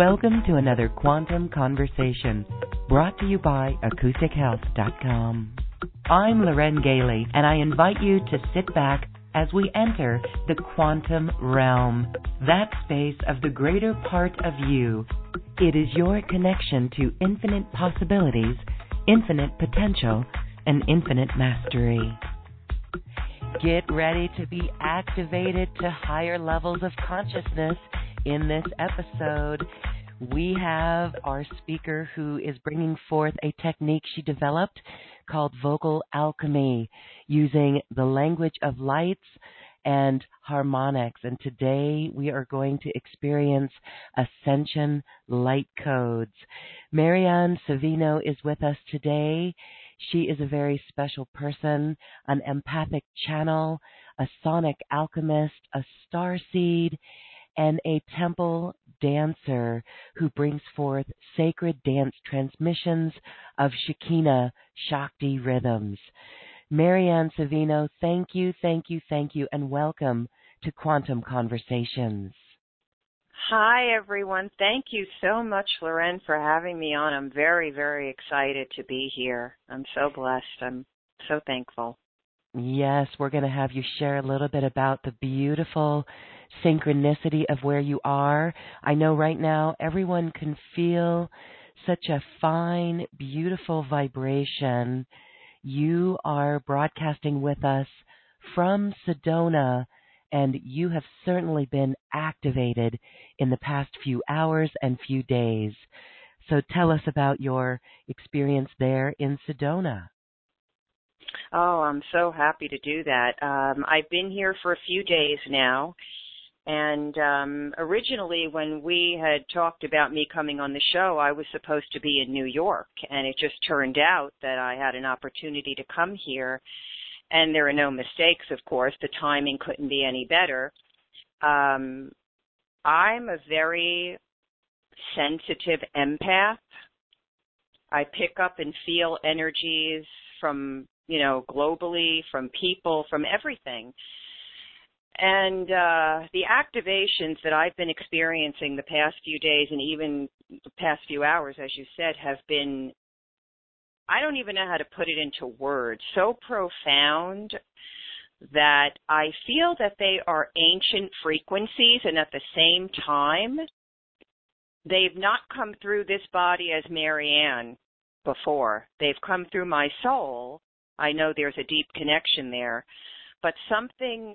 Welcome to another Quantum Conversation brought to you by AcousticHealth.com. I'm Loren Gailey, and I invite you to sit back as we enter the quantum realm, that space of the greater part of you. It is your connection to infinite possibilities, infinite potential, and infinite mastery. Get ready to be activated to higher levels of consciousness in this episode we have our speaker who is bringing forth a technique she developed called vocal alchemy using the language of lights and harmonics. And today we are going to experience ascension light codes. Marianne Savino is with us today. She is a very special person, an empathic channel, a sonic alchemist, a star seed, and a temple dancer who brings forth sacred dance transmissions of Shekinah Shakti rhythms. Marianne Savino, thank you, thank you, thank you, and welcome to Quantum Conversations. Hi, everyone. Thank you so much, Loren, for having me on. I'm very, very excited to be here. I'm so blessed. I'm so thankful. Yes, we're going to have you share a little bit about the beautiful synchronicity of where you are. I know right now everyone can feel such a fine, beautiful vibration. You are broadcasting with us from Sedona, and you have certainly been activated in the past few hours and few days. So tell us about your experience there in Sedona. Oh, I'm so happy to do that. Um, I've been here for a few days now, and um, originally, when we had talked about me coming on the show, I was supposed to be in New York, and it just turned out that I had an opportunity to come here. And there are no mistakes, of course. The timing couldn't be any better. Um, I'm a very sensitive empath. I pick up and feel energies from, you know, globally, from people, from everything. And uh, the activations that I've been experiencing the past few days and even the past few hours, as you said, have been, I don't even know how to put it into words, so profound that I feel that they are ancient frequencies and at the same time, they've not come through this body as Marianne before. They've come through my soul. I know there's a deep connection there, but something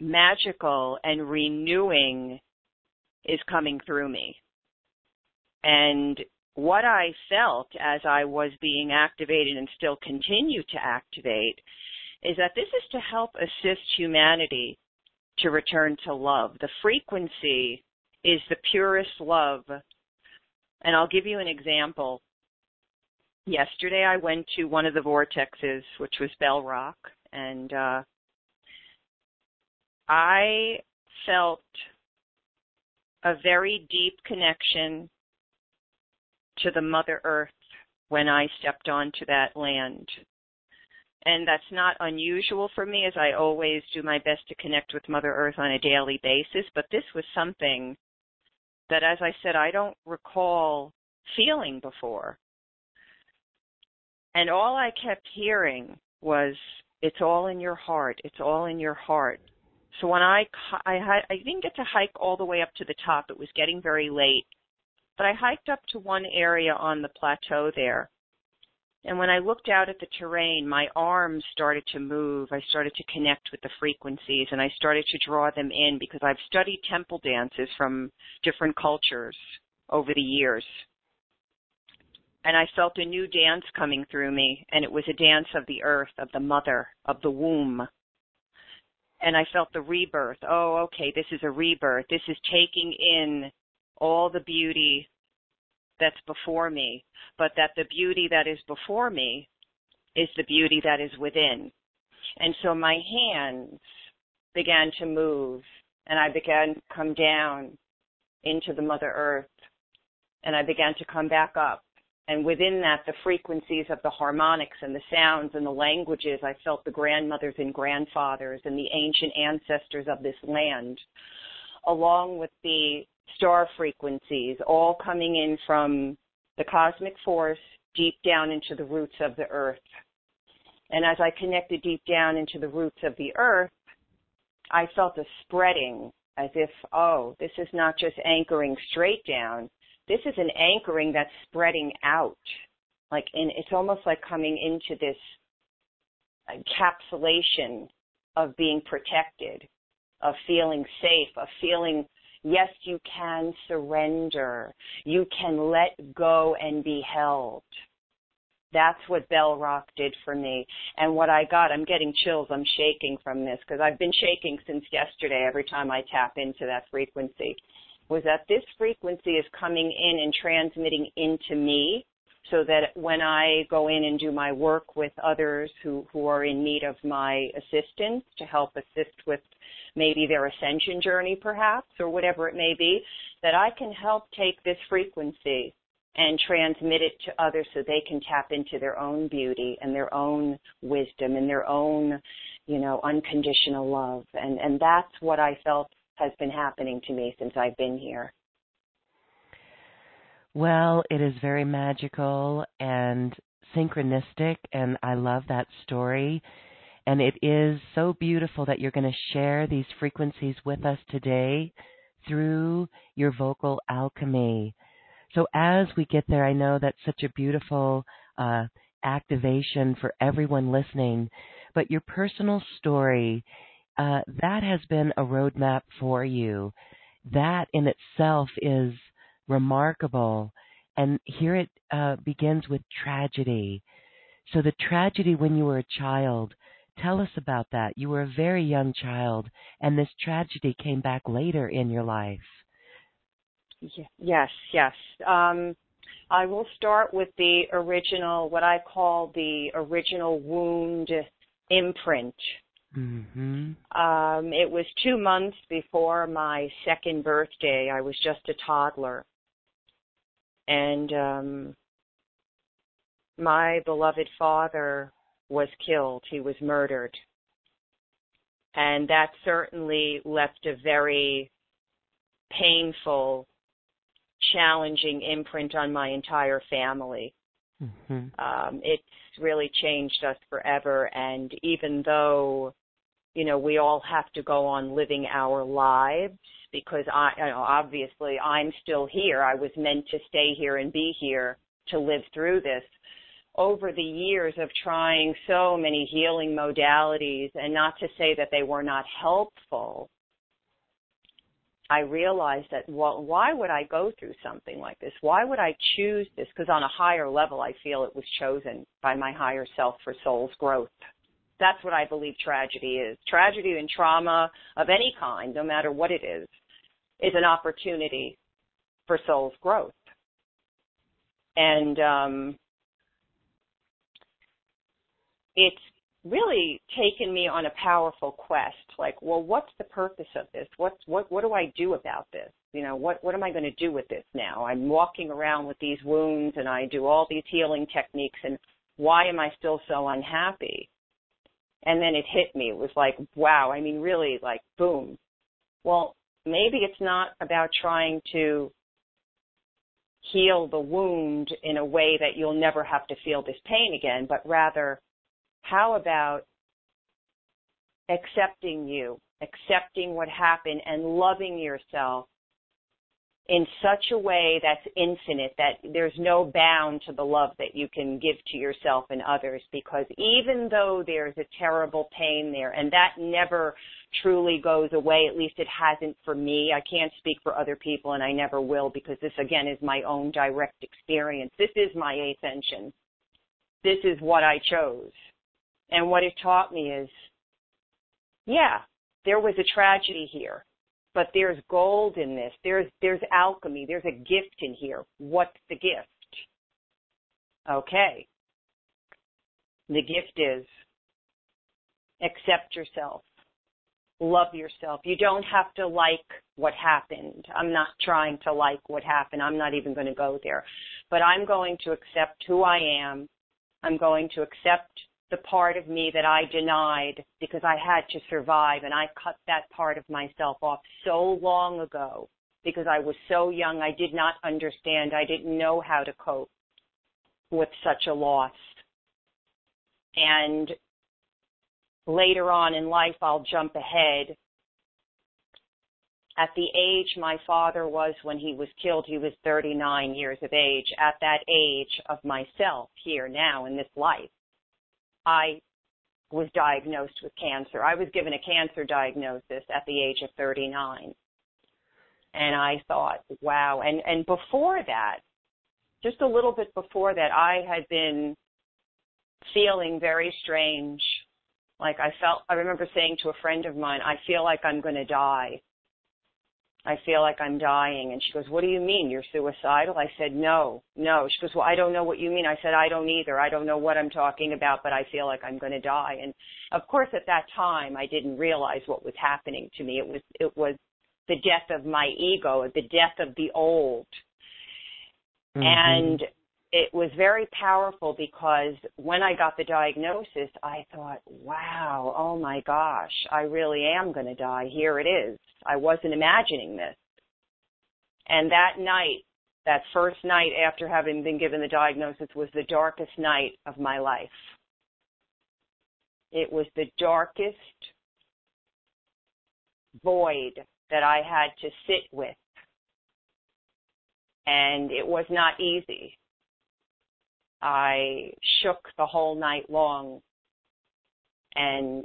magical and renewing is coming through me. And what I felt as I was being activated and still continue to activate is that this is to help assist humanity to return to love. The frequency is the purest love. And I'll give you an example. Yesterday I went to one of the vortexes, which was Bell Rock, and uh, I felt a very deep connection to the Mother Earth when I stepped onto that land. And that's not unusual for me as I always do my best to connect with Mother Earth on a daily basis, but this was something that, as I said, I don't recall feeling before. And all I kept hearing was it's all in your heart. It's all in your heart. So when I I I didn't get to hike all the way up to the top. It was getting very late. But I hiked up to one area on the plateau there. And when I looked out at the terrain, my arms started to move. I started to connect with the frequencies and I started to draw them in because I've studied temple dances from different cultures over the years and I felt a new dance coming through me, and it was a dance of the earth, of the mother, of the womb. And I felt the rebirth. Oh, okay, this is a rebirth. This is taking in all the beauty that's before me, but that the beauty that is before me is the beauty that is within. And so my hands began to move, and I began to come down into the Mother Earth, and I began to come back up and within that, the frequencies of the harmonics and the sounds and the languages, I felt the grandmothers and grandfathers and the ancient ancestors of this land, along with the star frequencies, all coming in from the cosmic force deep down into the roots of the earth. And as I connected deep down into the roots of the earth, I felt a spreading as if, oh, this is not just anchoring straight down, this is an anchoring that's spreading out. Like in, it's almost like coming into this encapsulation of being protected, of feeling safe, of feeling, yes, you can surrender. You can let go and be held. That's what Bell Rock did for me. And what I got, I'm getting chills, I'm shaking from this because I've been shaking since yesterday every time I tap into that frequency was that this frequency is coming in and transmitting into me so that when I go in and do my work with others who, who are in need of my assistance to help assist with maybe their ascension journey perhaps or whatever it may be, that I can help take this frequency and transmit it to others so they can tap into their own beauty and their own wisdom and their own, you know, unconditional love. And, and that's what I felt has been happening to me since I've been here. Well, it is very magical and synchronistic, and I love that story. And it is so beautiful that you're going to share these frequencies with us today through your vocal alchemy. So, as we get there, I know that's such a beautiful uh, activation for everyone listening, but your personal story uh, that has been a roadmap for you. That in itself is remarkable. And here it uh, begins with tragedy. So, the tragedy when you were a child, tell us about that. You were a very young child, and this tragedy came back later in your life. Yes, yes. Um, I will start with the original, what I call the original wound imprint Mm-hmm. Um, it was two months before my second birthday. I was just a toddler. And um, my beloved father was killed. He was murdered. And that certainly left a very painful, challenging imprint on my entire family. Mm-hmm. Um, it's really changed us forever. And even though you know, we all have to go on living our lives because I, you know, obviously I'm still here. I was meant to stay here and be here to live through this. Over the years of trying so many healing modalities, and not to say that they were not helpful, I realized that well, why would I go through something like this? Why would I choose this? Because on a higher level, I feel it was chosen by my higher self for soul's growth. That's what I believe tragedy is. Tragedy and trauma of any kind, no matter what it is, is an opportunity for soul's growth. And um, it's really taken me on a powerful quest. Like, well, what's the purpose of this? What's what? What do I do about this? You know, what what am I going to do with this now? I'm walking around with these wounds, and I do all these healing techniques, and why am I still so unhappy? And then it hit me. It was like, wow, I mean, really, like, boom. Well, maybe it's not about trying to heal the wound in a way that you'll never have to feel this pain again, but rather, how about accepting you, accepting what happened, and loving yourself in such a way that's infinite that there's no bound to the love that you can give to yourself and others because even though there's a terrible pain there and that never truly goes away at least it hasn't for me. I can't speak for other people and i never will because this again is my own direct experience. This is my ascension. This is what i chose. And what it taught me is yeah there was a tragedy here but there's gold in this. There's there's alchemy. There's a gift in here. What's the gift? Okay. The gift is accept yourself. Love yourself. You don't have to like what happened. I'm not trying to like what happened. I'm not even going to go there. But I'm going to accept who I am. I'm going to accept the part of me that I denied because I had to survive and I cut that part of myself off so long ago because I was so young I did not understand I didn't know how to cope with such a loss. And later on in life I'll jump ahead. At the age my father was when he was killed he was 39 years of age. At that age of myself here now in this life I was diagnosed with cancer. I was given a cancer diagnosis at the age of 39. And I thought, wow. And, and before that, just a little bit before that, I had been feeling very strange. Like I felt, I remember saying to a friend of mine, I feel like I'm going to die. I feel like I'm dying. And she goes, What do you mean? You're suicidal? I said, No, no. She goes, Well, I don't know what you mean. I said, I don't either. I don't know what I'm talking about, but I feel like I'm going to die. And of course, at that time, I didn't realize what was happening to me. It was, it was the death of my ego, the death of the old. Mm-hmm. And it was very powerful because when I got the diagnosis, I thought, wow, oh my gosh, I really am going to die. Here it is. I wasn't imagining this. And that night, that first night after having been given the diagnosis was the darkest night of my life. It was the darkest void that I had to sit with. And it was not easy I shook the whole night long and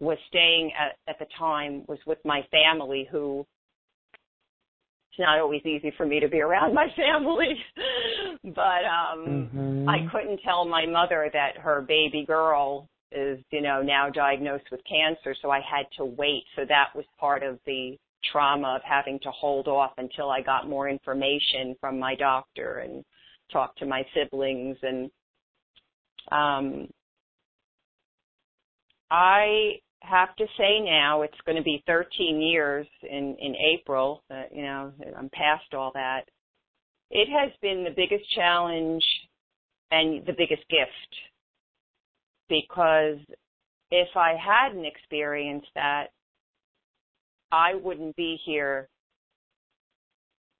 was staying at, at the time was with my family who it's not always easy for me to be around my family but um mm-hmm. I couldn't tell my mother that her baby girl is you know now diagnosed with cancer so I had to wait so that was part of the trauma of having to hold off until I got more information from my doctor and talk to my siblings and um I have to say now it's going to be 13 years in in April uh, you know I'm past all that. It has been the biggest challenge and the biggest gift because if I hadn't experienced that I wouldn't be here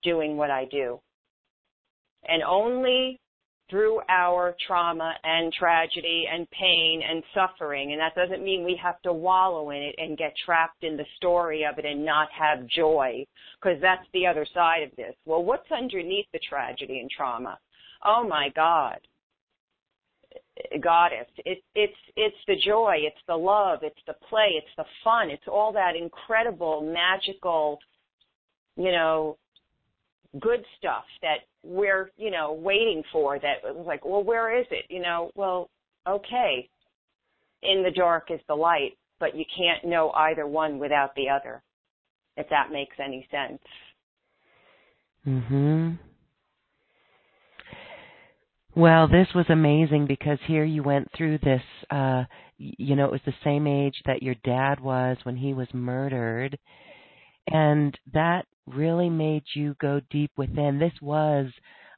doing what I do and only through our trauma and tragedy and pain and suffering. And that doesn't mean we have to wallow in it and get trapped in the story of it and not have joy, because that's the other side of this. Well, what's underneath the tragedy and trauma? Oh my God. Goddess. It, it's it's the joy, it's the love, it's the play, it's the fun, it's all that incredible, magical, you know, good stuff that we're, you know, waiting for that was like, well, where is it? You know, well, okay. In the dark is the light, but you can't know either one without the other, if that makes any sense. Mhm. Well, this was amazing because here you went through this uh you know, it was the same age that your dad was when he was murdered. And that really made you go deep within. This was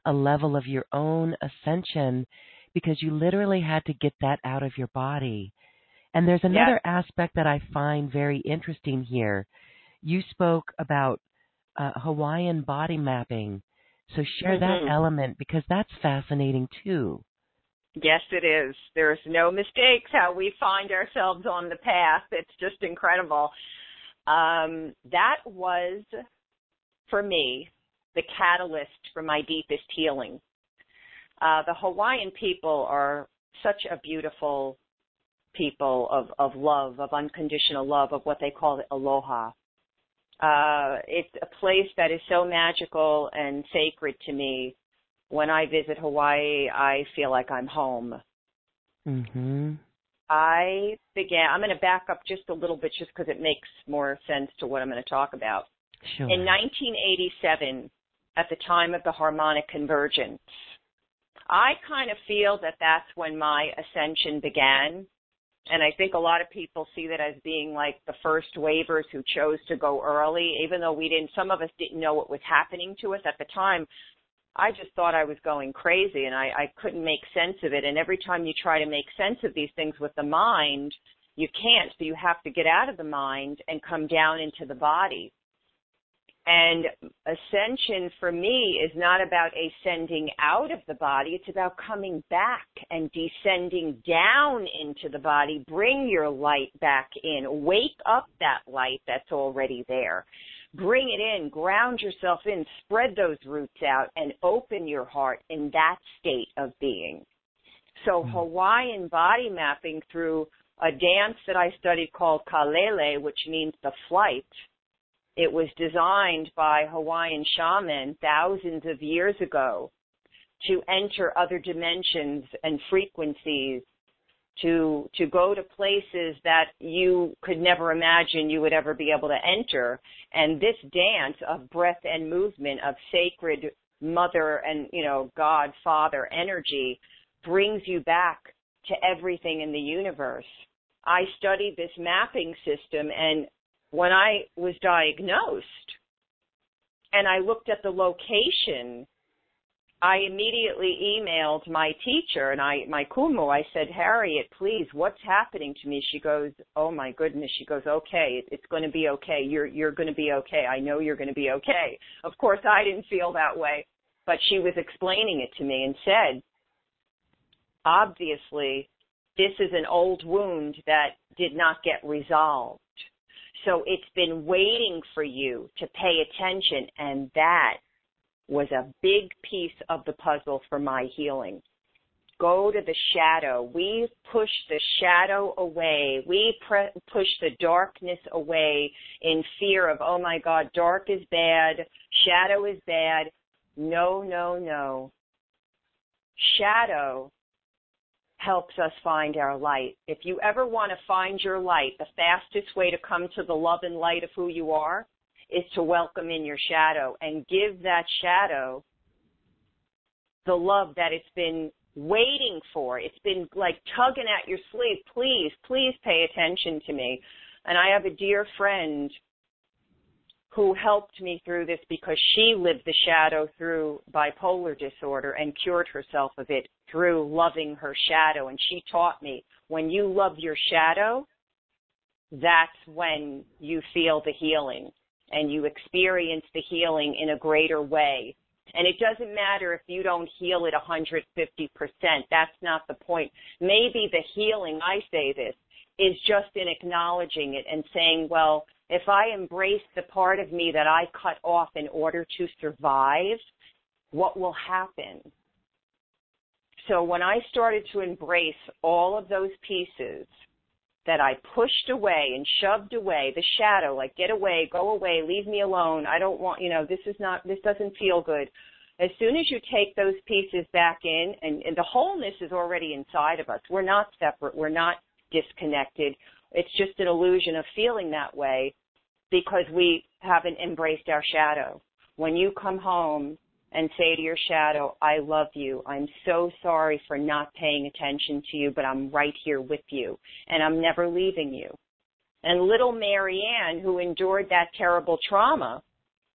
a level of your own ascension because you literally had to get that out of your body. And there's another aspect that I find very interesting here. You spoke about uh, Hawaiian body mapping. So share mm-hmm. that element because that's fascinating too. Yes, it is. There's no mistakes how we find ourselves on the path. It's just incredible. Um, that was, for me, the catalyst for my deepest healing. Uh, the Hawaiian people are such a beautiful people of, of love, of unconditional love, of what they call aloha. Uh, it's a place that is so magical and sacred to me when I visit Hawaii, I feel like I'm home. Mhm. I began. I'm going to back up just a little bit, just because it makes more sense to what I'm going to talk about. Sure. In 1987, at the time of the harmonic convergence, I kind of feel that that's when my ascension began. And I think a lot of people see that as being like the first wavers who chose to go early, even though we didn't, some of us didn't know what was happening to us at the time. I just thought I was going crazy and I, I couldn't make sense of it. And every time you try to make sense of these things with the mind, you can't. So you have to get out of the mind and come down into the body. And ascension for me is not about ascending out of the body. It's about coming back and descending down into the body. Bring your light back in. Wake up that light that's already there bring it in, ground yourself in, spread those roots out, and open your heart in that state of being. So mm-hmm. Hawaiian body mapping through a dance that I studied called Kalele, which means the flight. It was designed by Hawaiian shaman thousands of years ago to enter other dimensions and frequencies to to go to places that you could never imagine you would ever be able to enter. And this dance of breath and movement of sacred mother and you know god father energy brings you back to everything in the universe. I studied this mapping system and when i was diagnosed and i looked at the location I immediately emailed my teacher and I, my kumu, I said, Harriet, please, what's happening to me? She goes, oh my goodness. She goes, okay, it's going to be okay. You're, you're going to be okay. I know you're going to be okay. Of course, I didn't feel that way, but she was explaining it to me and said, obviously, this is an old wound that did not get resolved. So it's been waiting for you to pay attention and that was a big piece of the puzzle for my healing. Go to the shadow. We push the shadow away. We pre- push the darkness away in fear of, oh my God, dark is bad, shadow is bad. No, no, no. Shadow helps us find our light. If you ever want to find your light, the fastest way to come to the love and light of who you are is to welcome in your shadow and give that shadow the love that it's been waiting for. It's been like tugging at your sleeve. Please, please pay attention to me. And I have a dear friend who helped me through this because she lived the shadow through bipolar disorder and cured herself of it through loving her shadow. And she taught me when you love your shadow, that's when you feel the healing and you experience the healing in a greater way. And it doesn't matter if you don't heal it 150%. That's not the point. Maybe the healing, I say this, is just in acknowledging it and saying, well, if I embrace the part of me that I cut off in order to survive, what will happen? So when I started to embrace all of those pieces, that I pushed away and shoved away the shadow, like get away, go away, leave me alone. I don't want, you know, this is not, this doesn't feel good. As soon as you take those pieces back in and, and the wholeness is already inside of us. We're not separate. We're not disconnected. It's just an illusion of feeling that way because we haven't embraced our shadow. When you come home and say to your shadow, I love you. I'm so sorry for not paying attention to you, but I'm right here with you and I'm never leaving you. And little Marianne, who endured that terrible trauma,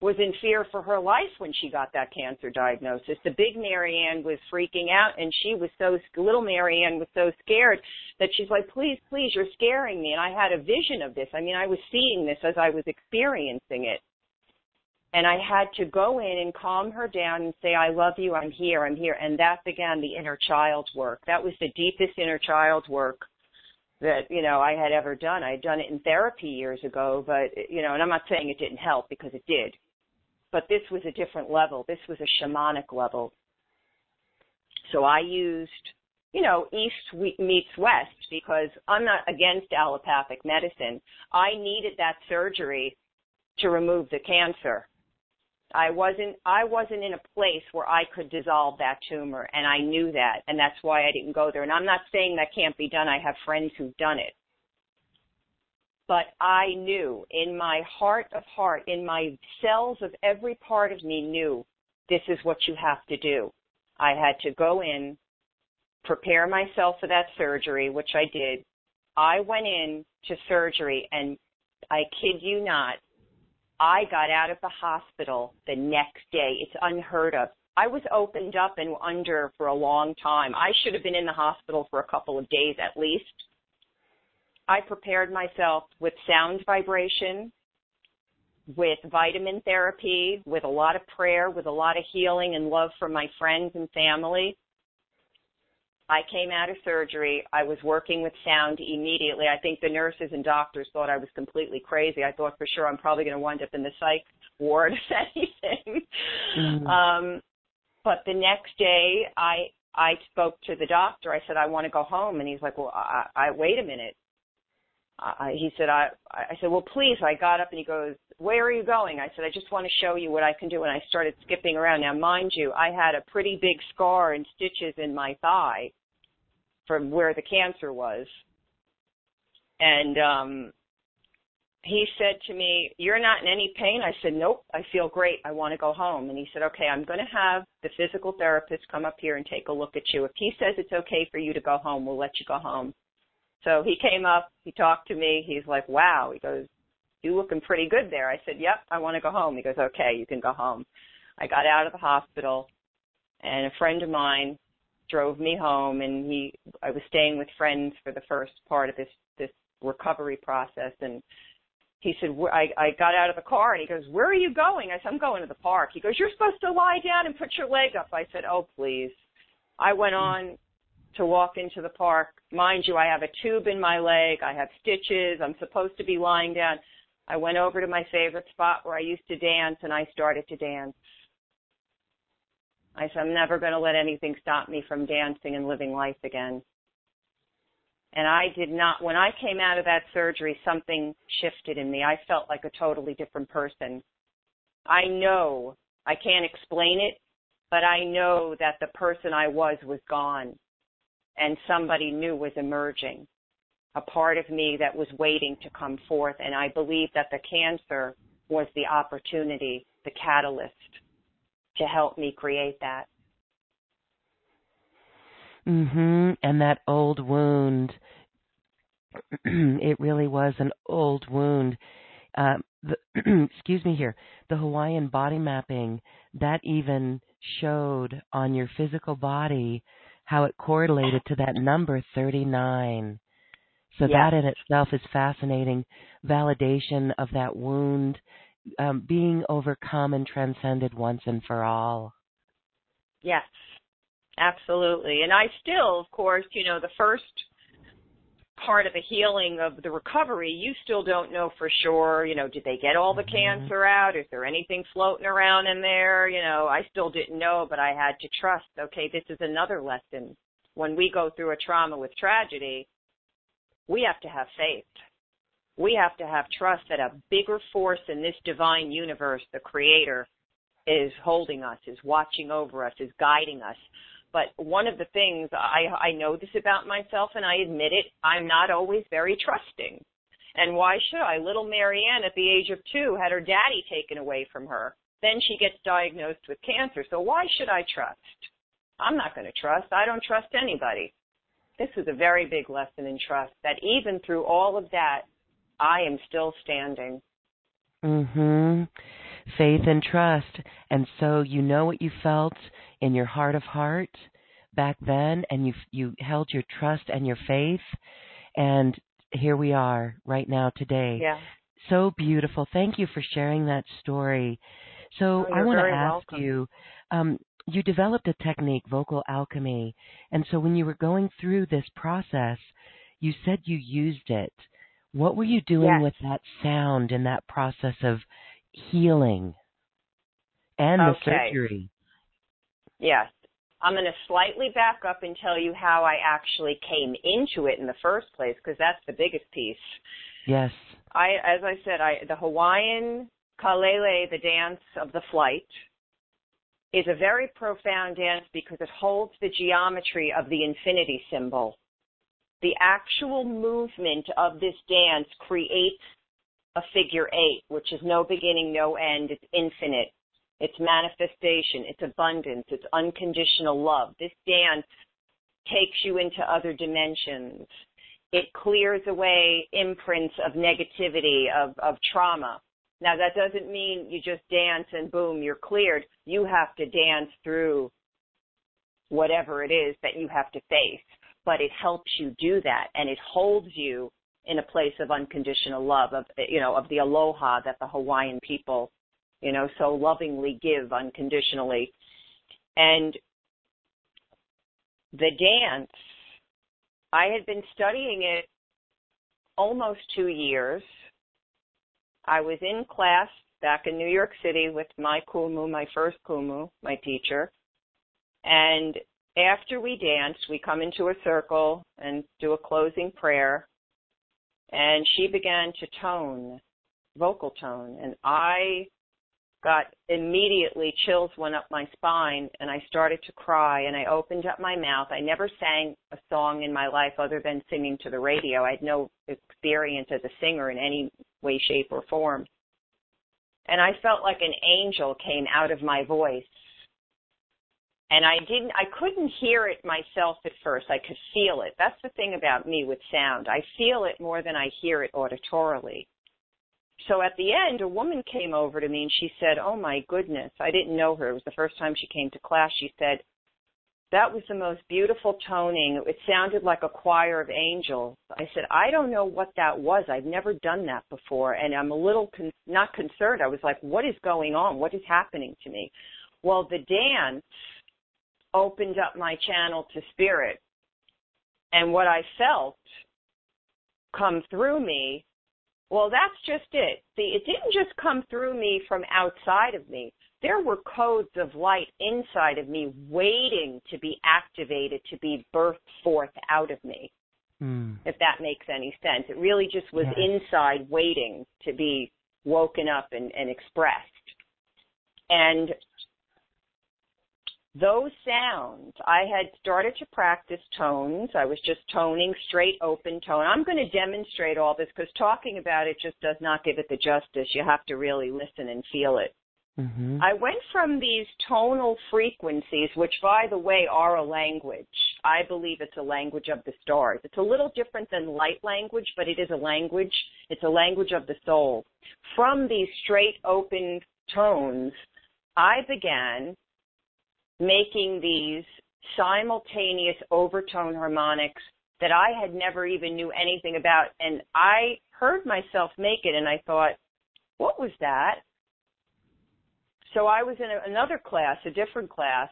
was in fear for her life when she got that cancer diagnosis. The big Marianne was freaking out and she was so, little Marianne was so scared that she's like, please, please, you're scaring me. And I had a vision of this. I mean, I was seeing this as I was experiencing it. And I had to go in and calm her down and say, I love you, I'm here, I'm here. And that began the inner child work. That was the deepest inner child work that, you know, I had ever done. I had done it in therapy years ago, but, you know, and I'm not saying it didn't help because it did. But this was a different level. This was a shamanic level. So I used, you know, East meets West because I'm not against allopathic medicine. I needed that surgery to remove the cancer. I wasn't I wasn't in a place where I could dissolve that tumor and I knew that and that's why I didn't go there. And I'm not saying that can't be done. I have friends who've done it. But I knew in my heart of heart, in my cells of every part of me knew this is what you have to do. I had to go in, prepare myself for that surgery, which I did. I went in to surgery and I kid you not, I got out of the hospital the next day. It's unheard of. I was opened up and under for a long time. I should have been in the hospital for a couple of days at least. I prepared myself with sound vibration, with vitamin therapy, with a lot of prayer, with a lot of healing and love from my friends and family. I came out of surgery. I was working with sound immediately. I think the nurses and doctors thought I was completely crazy. I thought for sure I'm probably going to wind up in the psych ward, if anything. Mm-hmm. Um, but the next day, I I spoke to the doctor. I said I want to go home, and he's like, "Well, I, I wait a minute." I, he said, I, I said, well, please. I got up and he goes, where are you going? I said, I just want to show you what I can do. And I started skipping around. Now, mind you, I had a pretty big scar and stitches in my thigh from where the cancer was. And um he said to me, "You're not in any pain." I said, "Nope, I feel great. I want to go home." And he said, "Okay, I'm going to have the physical therapist come up here and take a look at you. If he says it's okay for you to go home, we'll let you go home." So he came up, he talked to me. He's like, "Wow." He goes, "You looking pretty good there." I said, "Yep, I want to go home." He goes, "Okay, you can go home." I got out of the hospital, and a friend of mine drove me home and he I was staying with friends for the first part of this this recovery process and he said I I got out of the car and he goes where are you going? I said I'm going to the park. He goes you're supposed to lie down and put your leg up. I said oh please. I went hmm. on to walk into the park. Mind you I have a tube in my leg. I have stitches. I'm supposed to be lying down I went over to my favorite spot where I used to dance and I started to dance I said, I'm never going to let anything stop me from dancing and living life again. And I did not, when I came out of that surgery, something shifted in me. I felt like a totally different person. I know, I can't explain it, but I know that the person I was was gone and somebody new was emerging, a part of me that was waiting to come forth. And I believe that the cancer was the opportunity, the catalyst to help me create that. Mhm. And that old wound it really was an old wound. Uh, excuse me here. The Hawaiian body mapping that even showed on your physical body how it correlated to that number 39. So yes. that in itself is fascinating validation of that wound um, being overcome and transcended once and for all. Yes, absolutely. And I still, of course, you know, the first part of the healing of the recovery, you still don't know for sure, you know, did they get all the mm-hmm. cancer out? Is there anything floating around in there? You know, I still didn't know, but I had to trust, okay, this is another lesson. When we go through a trauma with tragedy, we have to have faith we have to have trust that a bigger force in this divine universe, the creator, is holding us, is watching over us, is guiding us. But one of the things I, I know this about myself and I admit it, I'm not always very trusting. And why should I? Little Marianne at the age of two had her daddy taken away from her. Then she gets diagnosed with cancer. So why should I trust? I'm not going to trust. I don't trust anybody. This is a very big lesson in trust that even through all of that, I am still standing. Mhm. Faith and trust. And so you know what you felt in your heart of heart back then and you you held your trust and your faith and here we are right now today. Yeah. So beautiful. Thank you for sharing that story. So oh, I want to ask welcome. you. Um, you developed a technique, vocal alchemy, and so when you were going through this process, you said you used it. What were you doing yes. with that sound in that process of healing and the okay. surgery? Yes. I'm going to slightly back up and tell you how I actually came into it in the first place because that's the biggest piece. Yes. I, as I said, I the Hawaiian kalele, the dance of the flight, is a very profound dance because it holds the geometry of the infinity symbol. The actual movement of this dance creates a figure eight, which is no beginning, no end. It's infinite. It's manifestation. It's abundance. It's unconditional love. This dance takes you into other dimensions. It clears away imprints of negativity, of, of trauma. Now that doesn't mean you just dance and boom, you're cleared. You have to dance through whatever it is that you have to face. But it helps you do that and it holds you in a place of unconditional love, of you know, of the aloha that the Hawaiian people, you know, so lovingly give unconditionally. And the dance, I had been studying it almost two years. I was in class back in New York City with my kumu, my first kumu, my teacher. And after we dance, we come into a circle and do a closing prayer and she began to tone, vocal tone, and I got immediately chills went up my spine and I started to cry and I opened up my mouth. I never sang a song in my life other than singing to the radio. I had no experience as a singer in any way, shape, or form. And I felt like an angel came out of my voice and I didn't I couldn't hear it myself at first. I could feel it. That's the thing about me with sound. I feel it more than I hear it auditorily. So at the end a woman came over to me and she said, "Oh my goodness, I didn't know her. It was the first time she came to class." She said, "That was the most beautiful toning. It sounded like a choir of angels." I said, "I don't know what that was. I've never done that before and I'm a little con- not concerned. I was like, "What is going on? What is happening to me?" Well, the dance opened up my channel to spirit. And what I felt come through me, well, that's just it. See, it didn't just come through me from outside of me. There were codes of light inside of me waiting to be activated, to be birthed forth out of me. Mm. If that makes any sense. It really just was inside waiting to be woken up and, and expressed. And those sounds, I had started to practice tones. I was just toning straight open tone. I'm going to demonstrate all this because talking about it just does not give it the justice. You have to really listen and feel it. Mm-hmm. I went from these tonal frequencies, which by the way are a language. I believe it's a language of the stars. It's a little different than light language, but it is a language. It's a language of the soul. From these straight open tones, I began making these simultaneous overtone harmonics that I had never even knew anything about. And I heard myself make it and I thought, what was that? So I was in a, another class, a different class,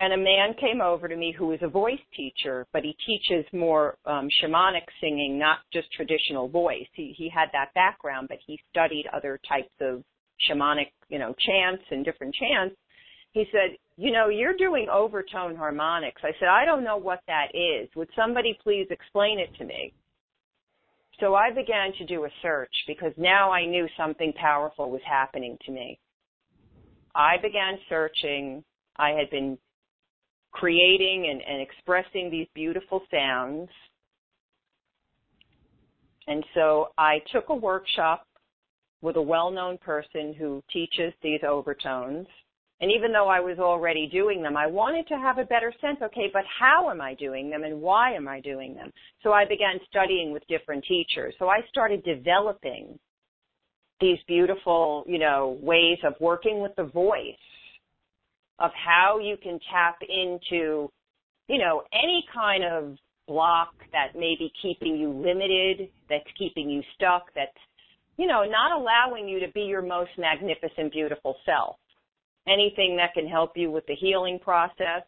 and a man came over to me who was a voice teacher, but he teaches more um, shamanic singing, not just traditional voice. He he had that background, but he studied other types of shamanic, you know, chants and different chants. He said, you know, you're doing overtone harmonics. I said, I don't know what that is. Would somebody please explain it to me? So I began to do a search because now I knew something powerful was happening to me. I began searching. I had been creating and, and expressing these beautiful sounds. And so I took a workshop with a well-known person who teaches these overtones and even though I was already doing them, I wanted to have a better sense, okay, but how am I doing them and why am I doing them? So I began studying with different teachers. So I started developing these beautiful, you know, ways of working with the voice, of how you can tap into, you know, any kind of block that may be keeping you limited, that's keeping you stuck, that's you know, not allowing you to be your most magnificent, beautiful self. Anything that can help you with the healing process.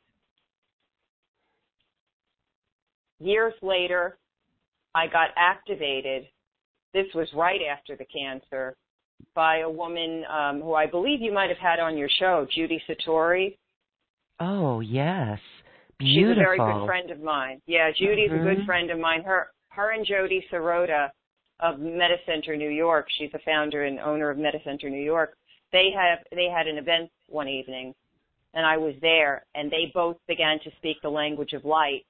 Years later, I got activated. This was right after the cancer by a woman um, who I believe you might have had on your show, Judy Satori. Oh yes, beautiful. She's a very good friend of mine. Yeah, Judy's mm-hmm. a good mm-hmm. friend of mine. Her, her and Jody Sirota of MetaCenter New York. She's the founder and owner of MetaCenter New York. They have they had an event one evening, and I was there, and they both began to speak the language of light.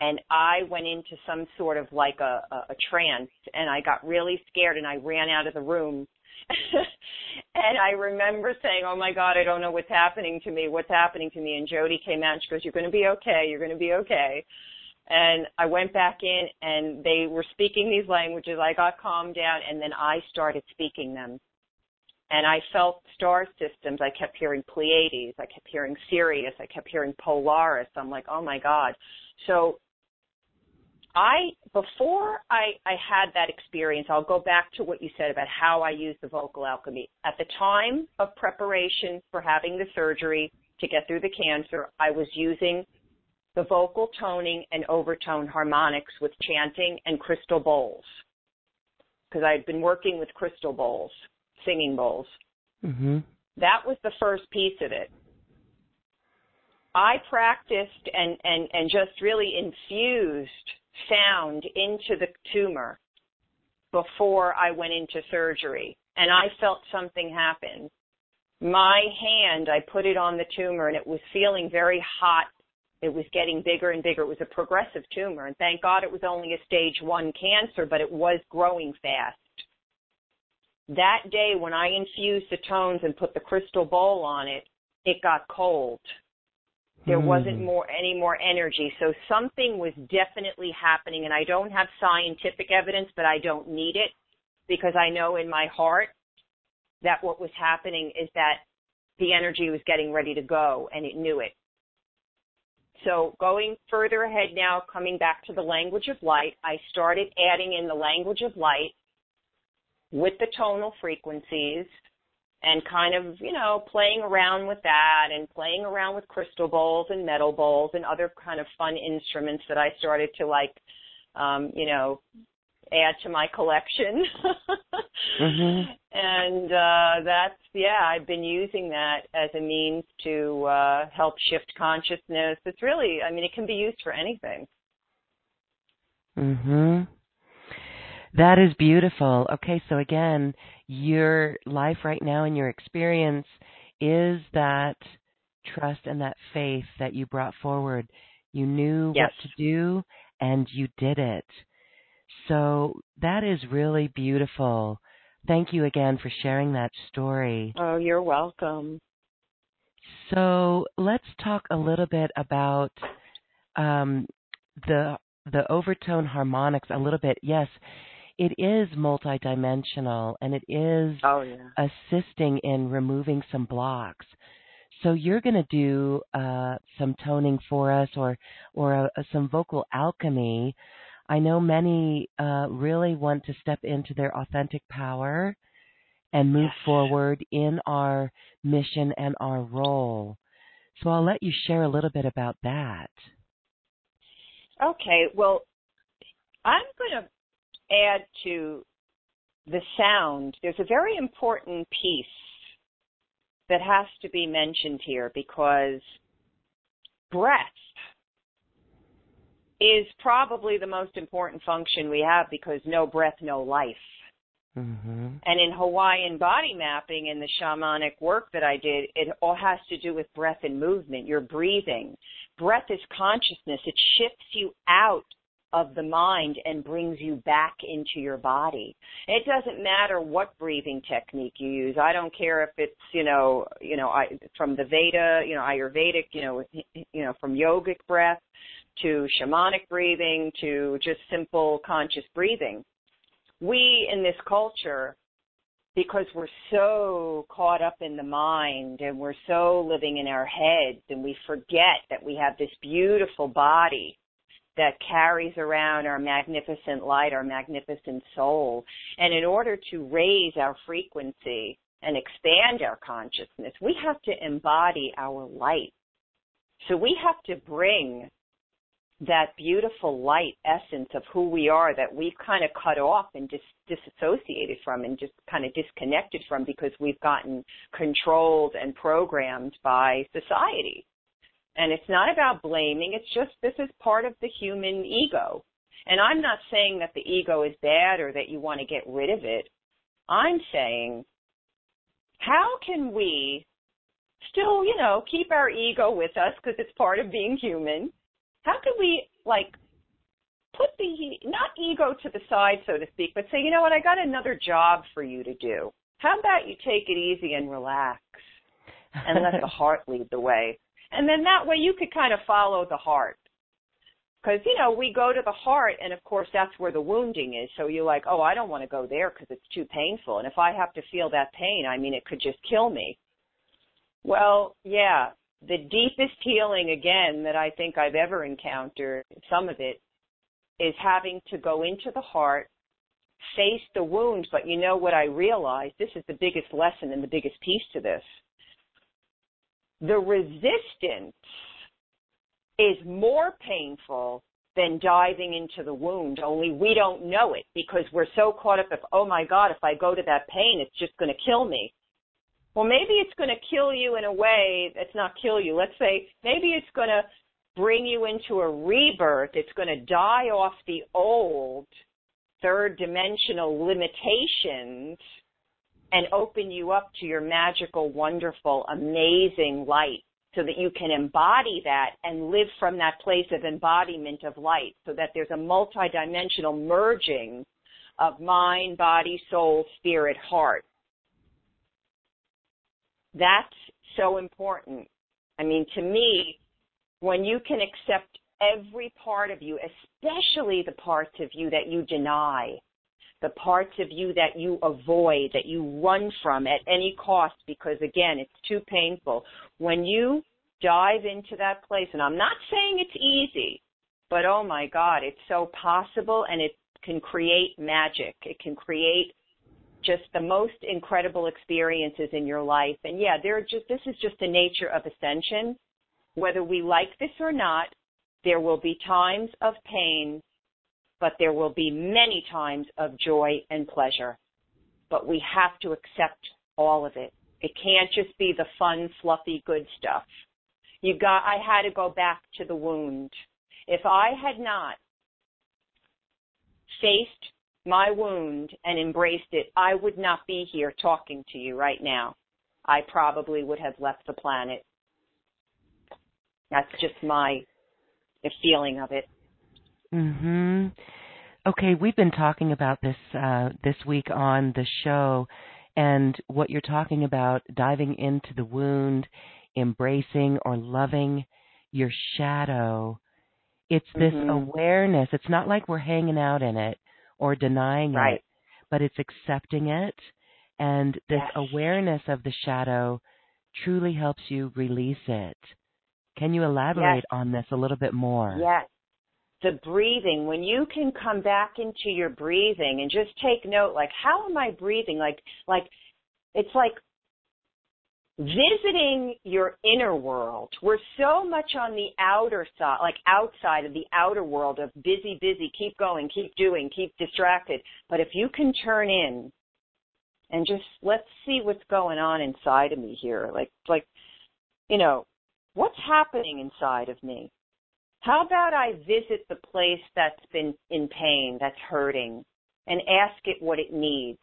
And I went into some sort of like a, a, a trance, and I got really scared, and I ran out of the room. and I remember saying, "Oh my God, I don't know what's happening to me. What's happening to me?" And Jody came out, and she goes, "You're going to be okay. You're going to be okay." And I went back in and they were speaking these languages. I got calmed down and then I started speaking them. And I felt star systems. I kept hearing Pleiades. I kept hearing Sirius. I kept hearing Polaris. I'm like, oh my God. So I, before I, I had that experience, I'll go back to what you said about how I use the vocal alchemy. At the time of preparation for having the surgery to get through the cancer, I was using the vocal toning and overtone harmonics with chanting and crystal bowls. Because I had been working with crystal bowls, singing bowls. Mm-hmm. That was the first piece of it. I practiced and, and, and just really infused sound into the tumor before I went into surgery. And I felt something happen. My hand, I put it on the tumor and it was feeling very hot it was getting bigger and bigger. It was a progressive tumor, and thank God it was only a stage one cancer, but it was growing fast. That day, when I infused the tones and put the crystal bowl on it, it got cold. There mm. wasn't more any more energy. So something was definitely happening, and I don't have scientific evidence, but I don't need it because I know in my heart that what was happening is that the energy was getting ready to go, and it knew it. So going further ahead now, coming back to the language of light, I started adding in the language of light with the tonal frequencies and kind of, you know, playing around with that and playing around with crystal bowls and metal bowls and other kind of fun instruments that I started to like, um, you know, add to my collection. mm-hmm. And uh, that's yeah, I've been using that as a means to uh, help shift consciousness. It's really, I mean, it can be used for anything. Mhm. That is beautiful. Okay, so again, your life right now and your experience is that trust and that faith that you brought forward. You knew yes. what to do and you did it. So that is really beautiful. Thank you again for sharing that story. Oh, you're welcome. So let's talk a little bit about um, the the overtone harmonics a little bit. Yes, it is multidimensional and it is oh, yeah. assisting in removing some blocks. So you're going to do uh, some toning for us, or or a, a, some vocal alchemy I know many uh, really want to step into their authentic power and move yes. forward in our mission and our role. So I'll let you share a little bit about that. Okay, well, I'm going to add to the sound. There's a very important piece that has to be mentioned here because breath is probably the most important function we have because no breath, no life. Mm-hmm. And in Hawaiian body mapping and the shamanic work that I did, it all has to do with breath and movement. You're breathing. Breath is consciousness. It shifts you out of the mind and brings you back into your body. It doesn't matter what breathing technique you use. I don't care if it's, you know, you know, I, from the Veda, you know, Ayurvedic, you know, you know, from yogic breath to shamanic breathing to just simple conscious breathing. We in this culture, because we're so caught up in the mind and we're so living in our heads and we forget that we have this beautiful body that carries around our magnificent light, our magnificent soul. And in order to raise our frequency and expand our consciousness, we have to embody our light. So we have to bring that beautiful light essence of who we are that we've kind of cut off and dis- disassociated from and just kind of disconnected from because we've gotten controlled and programmed by society. And it's not about blaming, it's just this is part of the human ego. And I'm not saying that the ego is bad or that you want to get rid of it. I'm saying, how can we still, you know, keep our ego with us because it's part of being human? How can we, like, put the, not ego to the side, so to speak, but say, you know what, I got another job for you to do. How about you take it easy and relax and let the heart lead the way? And then that way you could kind of follow the heart. Because, you know, we go to the heart, and of course that's where the wounding is. So you're like, oh, I don't want to go there because it's too painful. And if I have to feel that pain, I mean, it could just kill me. Well, yeah, the deepest healing, again, that I think I've ever encountered, some of it, is having to go into the heart, face the wound. But you know what I realized? This is the biggest lesson and the biggest piece to this the resistance is more painful than diving into the wound, only we don't know it because we're so caught up with, oh my God, if I go to that pain, it's just going to kill me. Well, maybe it's going to kill you in a way that's not kill you. Let's say maybe it's going to bring you into a rebirth. It's going to die off the old third dimensional limitations and open you up to your magical, wonderful, amazing light so that you can embody that and live from that place of embodiment of light so that there's a multidimensional merging of mind, body, soul, spirit, heart. That's so important. I mean, to me, when you can accept every part of you, especially the parts of you that you deny, the parts of you that you avoid, that you run from at any cost because again, it's too painful. When you dive into that place, and I'm not saying it's easy, but oh my God, it's so possible and it can create magic. It can create just the most incredible experiences in your life. And yeah, there are just, this is just the nature of ascension. Whether we like this or not, there will be times of pain but there will be many times of joy and pleasure. But we have to accept all of it. It can't just be the fun, fluffy, good stuff. You got, I had to go back to the wound. If I had not faced my wound and embraced it, I would not be here talking to you right now. I probably would have left the planet. That's just my feeling of it. Mhm. Okay, we've been talking about this uh, this week on the show, and what you're talking about diving into the wound, embracing or loving your shadow. It's this mm-hmm. awareness. It's not like we're hanging out in it or denying right. it, but it's accepting it. And this yes. awareness of the shadow truly helps you release it. Can you elaborate yes. on this a little bit more? Yes the breathing, when you can come back into your breathing and just take note, like, how am I breathing? Like, like, it's like visiting your inner world. We're so much on the outer side, like outside of the outer world of busy, busy, keep going, keep doing, keep distracted. But if you can turn in and just let's see what's going on inside of me here. Like, like, you know, what's happening inside of me? How about I visit the place that's been in pain, that's hurting, and ask it what it needs?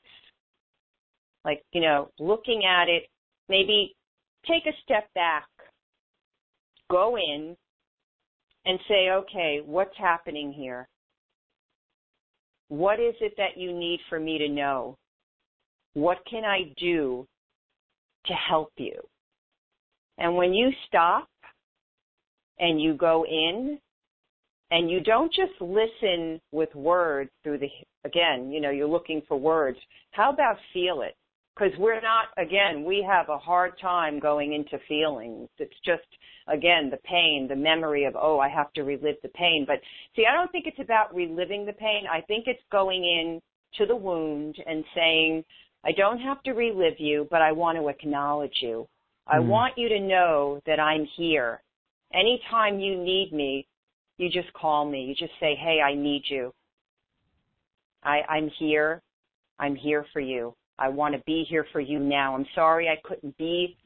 Like, you know, looking at it, maybe take a step back, go in, and say, okay, what's happening here? What is it that you need for me to know? What can I do to help you? And when you stop and you go in and you don't just listen with words through the again you know you're looking for words. How about feel it? Because we're not again we have a hard time going into feelings. It's just again the pain the memory of oh i have to relive the pain. But see i don't think it's about reliving the pain. I think it's going in to the wound and saying i don't have to relive you but i want to acknowledge you. I Mm. want you to know that i'm here anytime you need me you just call me you just say hey i need you i i'm here i'm here for you I want to be here for you now. I'm sorry I couldn't be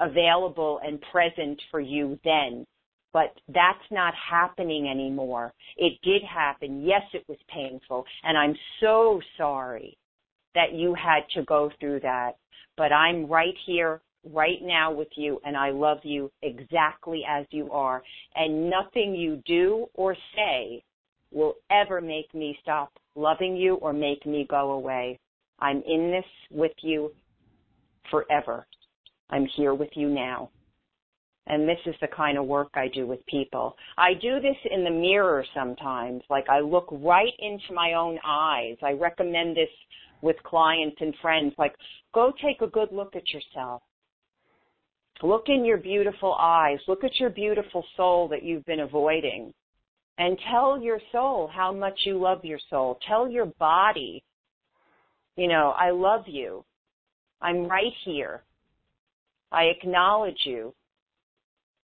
available and present for you then, but that's not happening anymore. It did happen. Yes, it was painful, and I'm so sorry that you had to go through that, but I'm right here right now with you and I love you exactly as you are and nothing you do or say will ever make me stop loving you or make me go away. I'm in this with you forever. I'm here with you now. And this is the kind of work I do with people. I do this in the mirror sometimes. Like I look right into my own eyes. I recommend this with clients and friends. Like go take a good look at yourself. Look in your beautiful eyes. Look at your beautiful soul that you've been avoiding. And tell your soul how much you love your soul. Tell your body you know, I love you. I'm right here. I acknowledge you.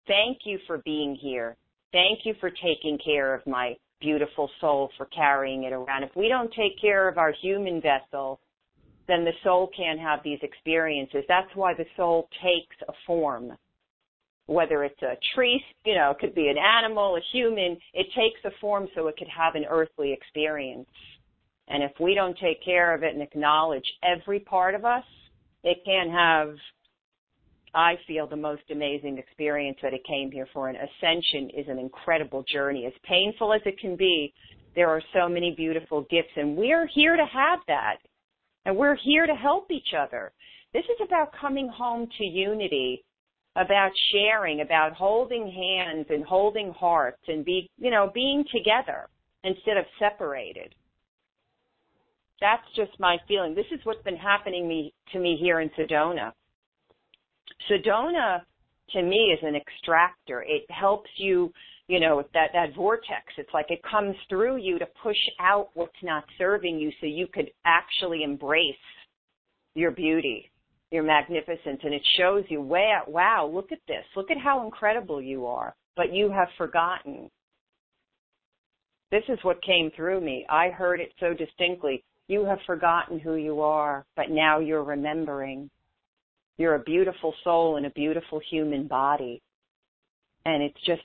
Thank you for being here. Thank you for taking care of my beautiful soul, for carrying it around. If we don't take care of our human vessel, then the soul can't have these experiences. That's why the soul takes a form. Whether it's a tree, you know, it could be an animal, a human, it takes a form so it could have an earthly experience. And if we don't take care of it and acknowledge every part of us, it can have, I feel, the most amazing experience that it came here for. And ascension is an incredible journey. As painful as it can be, there are so many beautiful gifts, and we're here to have that. And we're here to help each other. This is about coming home to unity, about sharing, about holding hands and holding hearts and be, you know, being together instead of separated that's just my feeling. This is what's been happening me, to me here in Sedona. Sedona, to me, is an extractor. It helps you, you know, that that vortex. It's like it comes through you to push out what's not serving you, so you could actually embrace your beauty, your magnificence, and it shows you, wow, wow, look at this, look at how incredible you are. But you have forgotten. This is what came through me. I heard it so distinctly you have forgotten who you are, but now you're remembering. You're a beautiful soul in a beautiful human body. And it's just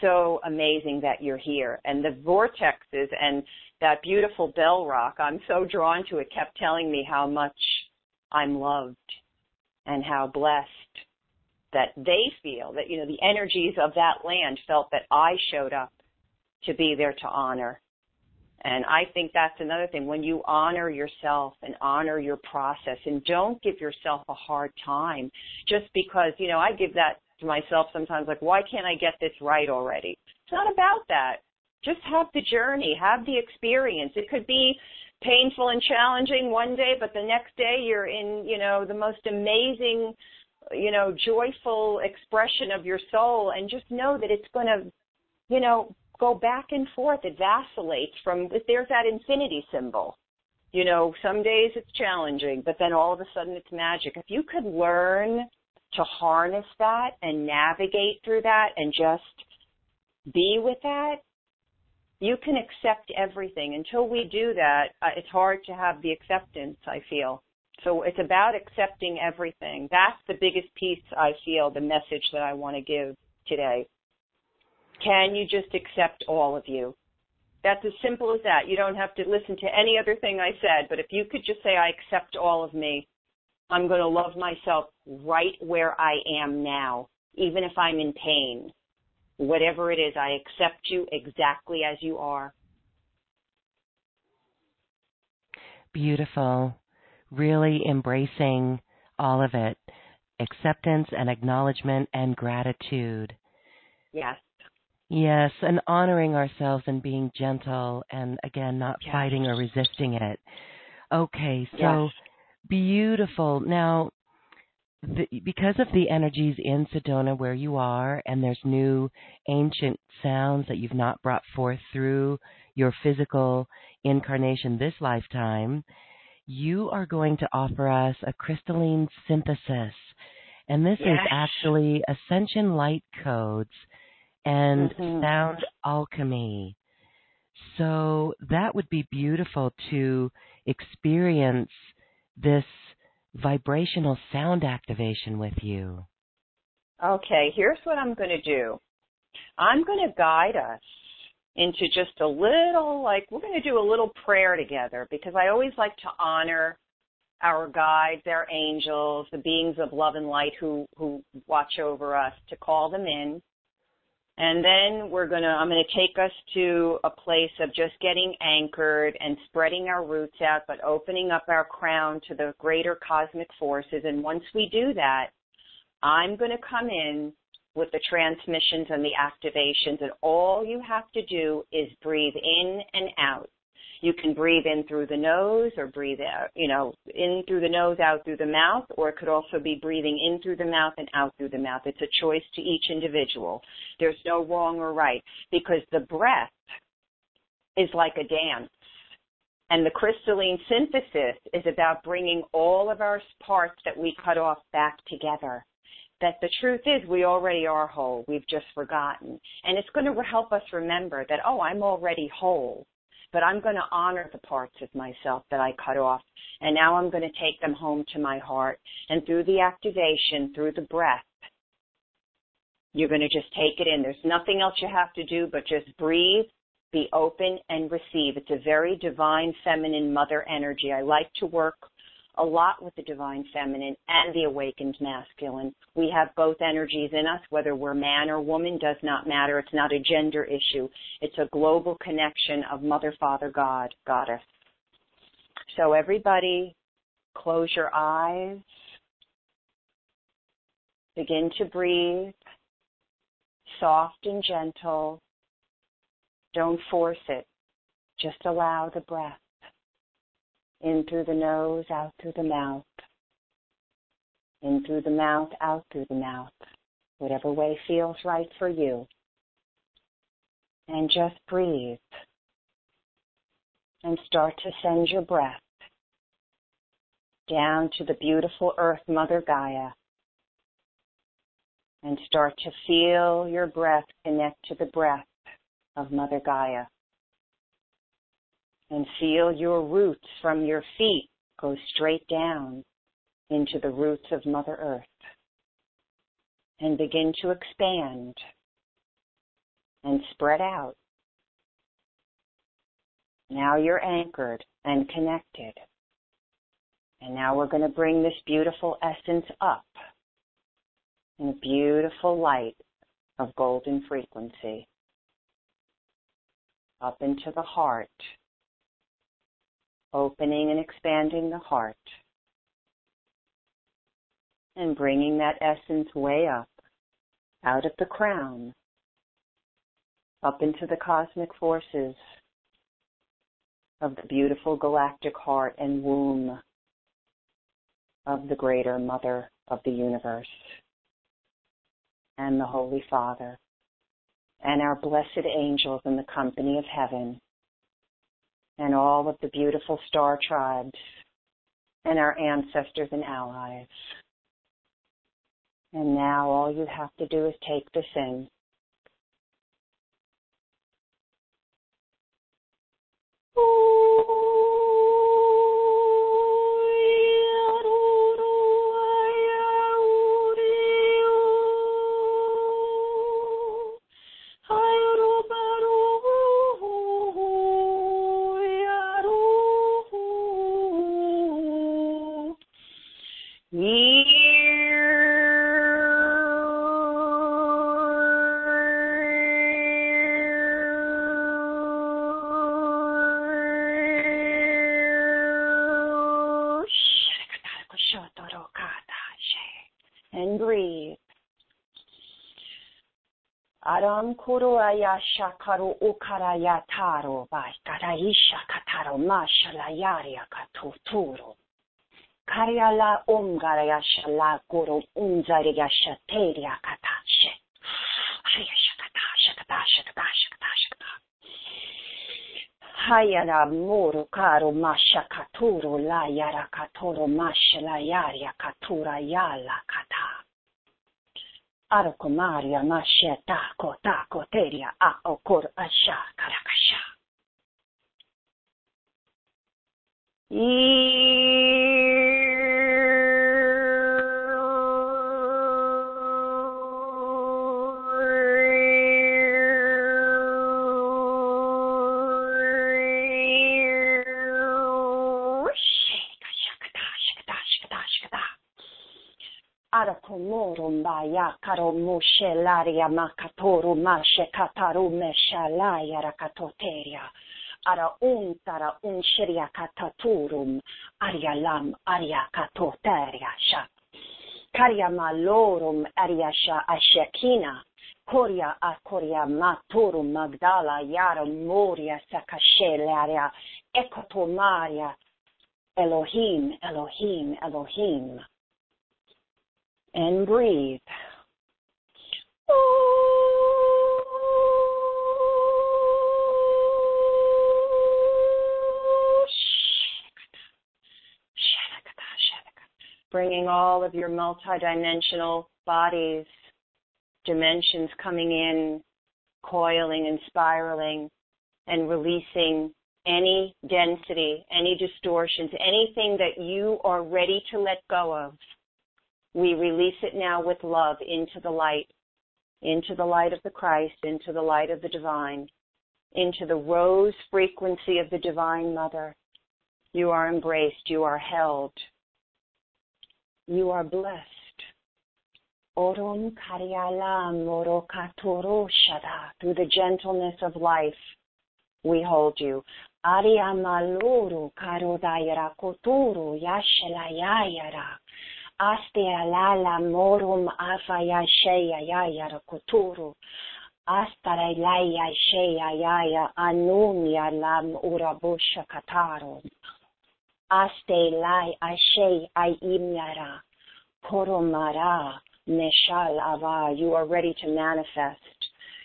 so amazing that you're here. And the vortexes and that beautiful bell rock, I'm so drawn to it, kept telling me how much I'm loved and how blessed that they feel that, you know, the energies of that land felt that I showed up to be there to honor and I think that's another thing. When you honor yourself and honor your process and don't give yourself a hard time just because, you know, I give that to myself sometimes like, why can't I get this right already? It's not about that. Just have the journey, have the experience. It could be painful and challenging one day, but the next day you're in, you know, the most amazing, you know, joyful expression of your soul and just know that it's going to, you know, go back and forth. It vacillates from, there's that infinity symbol. You know, some days it's challenging, but then all of a sudden it's magic. If you could learn to harness that and navigate through that and just be with that, you can accept everything. Until we do that, uh, it's hard to have the acceptance, I feel. So it's about accepting everything. That's the biggest piece, I feel, the message that I want to give today. Can you just accept all of you? That's as simple as that. You don't have to listen to any other thing I said, but if you could just say, I accept all of me, I'm going to love myself right where I am now, even if I'm in pain. Whatever it is, I accept you exactly as you are. Beautiful. Really embracing all of it acceptance and acknowledgement and gratitude. Yes. Yes, and honoring ourselves and being gentle and again not Yes. fighting or resisting it. Okay, so Yes. Beautiful. Now, the, because of the energies in Sedona where you are, and there's new ancient sounds that you've not brought forth through your physical incarnation this lifetime, you are going to offer us a crystalline synthesis. And this yes. is actually Ascension Light Codes and mm-hmm. Sound Alchemy. So that would be beautiful to experience this vibrational sound activation with you. Okay, here's what I'm going to do. I'm going to guide us into just a little, like, we're going to do a little prayer together because I always like to honor our guides, our angels, the beings of love and light who, who watch over us, to call them in and then we're going to, I'm going to take us to a place of just getting anchored and spreading our roots out, but opening up our crown to the greater cosmic forces. And once we do that, I'm going to come in with the transmissions and the activations. And all you have to do is breathe in and out you can breathe in through the nose or breathe out, you know, in through the nose, out through the mouth, or it could also be breathing in through the mouth and out through the mouth. It's a choice to each individual. There's no wrong or right because the breath is like a dance. And the crystalline synthesis is about bringing all of our parts that we cut off back together that the truth is we already are whole. We've just forgotten. And it's going to help us remember that, oh, I'm already whole but I'm going to honor the parts of myself that I cut off. And now I'm going to take them home to my heart. And through the activation, through the breath, you're going to just take it in. There's nothing else you have to do but just breathe, be open, and receive. It's a very divine, feminine mother energy. I like to work a lot with the divine feminine and the awakened masculine. We have both energies in us, whether we're man or woman does not matter. It's not a gender issue. It's a global connection of mother, father, God, goddess. So everybody close your eyes. Begin to breathe. Soft and gentle. Don't force it. Just allow the breath in through the nose, out through the mouth. In through the mouth, out through the mouth. Whatever way feels right for you. And just breathe. And start to send your breath down to the beautiful earth, Mother Gaia. And start to feel your breath connect to the breath of Mother Gaia and feel your roots from your feet go straight down into the roots of Mother Earth and begin to expand and spread out. Now you're anchored and connected. And now we're going to bring this beautiful essence up in a beautiful light of golden frequency up into the heart opening and expanding the heart and bringing that essence way up out of the crown up into the cosmic forces of the beautiful galactic heart and womb of the greater mother of the universe and the Holy Father and our blessed angels in the company of heaven and all of the beautiful star tribes and our ancestors and allies. And now all you have to do is take this in. Ooh. Kuraya shakaru ukaraya taro bai karaisha kataro mashala yaria katuturo. Karyala umgaraya shala guru unzariya shateria katashe. Hayara muru karu masha katuru la yara katuru masha la yaria katura yala kata. Arokumaria mashe tako tako teria a asha karakasha. Arakomorum baya karo mushelaria makatoru mashe kataru meshalaya rakatoteria. Ara untara unshiria kataturum arialam aria katoteria sha. Karia malorum ariasha ashekina. Koria akoria magdala yara moria sakashelaria ekotomaria Elohim, Elohim, Elohim and breathe. Bringing all of your multidimensional bodies, dimensions coming in, coiling and spiraling, and releasing any density, any distortions, anything that you are ready to let go of we release it now with love into the light, into the light of the Christ, into the light of the divine, into the rose frequency of the divine mother. You are embraced, you are held, you are blessed. Orum karyalam morokatoroshada. Through the gentleness of life, we hold you. Ariamaluru karodayara koturu yashalayayara. Aste alala morum afaya sheya yaya kuturu. Astara laya sheya yaya anunya lam urabusha kataro. Aste lai ashe ayimyara. Koromara neshal ava. You are ready to manifest.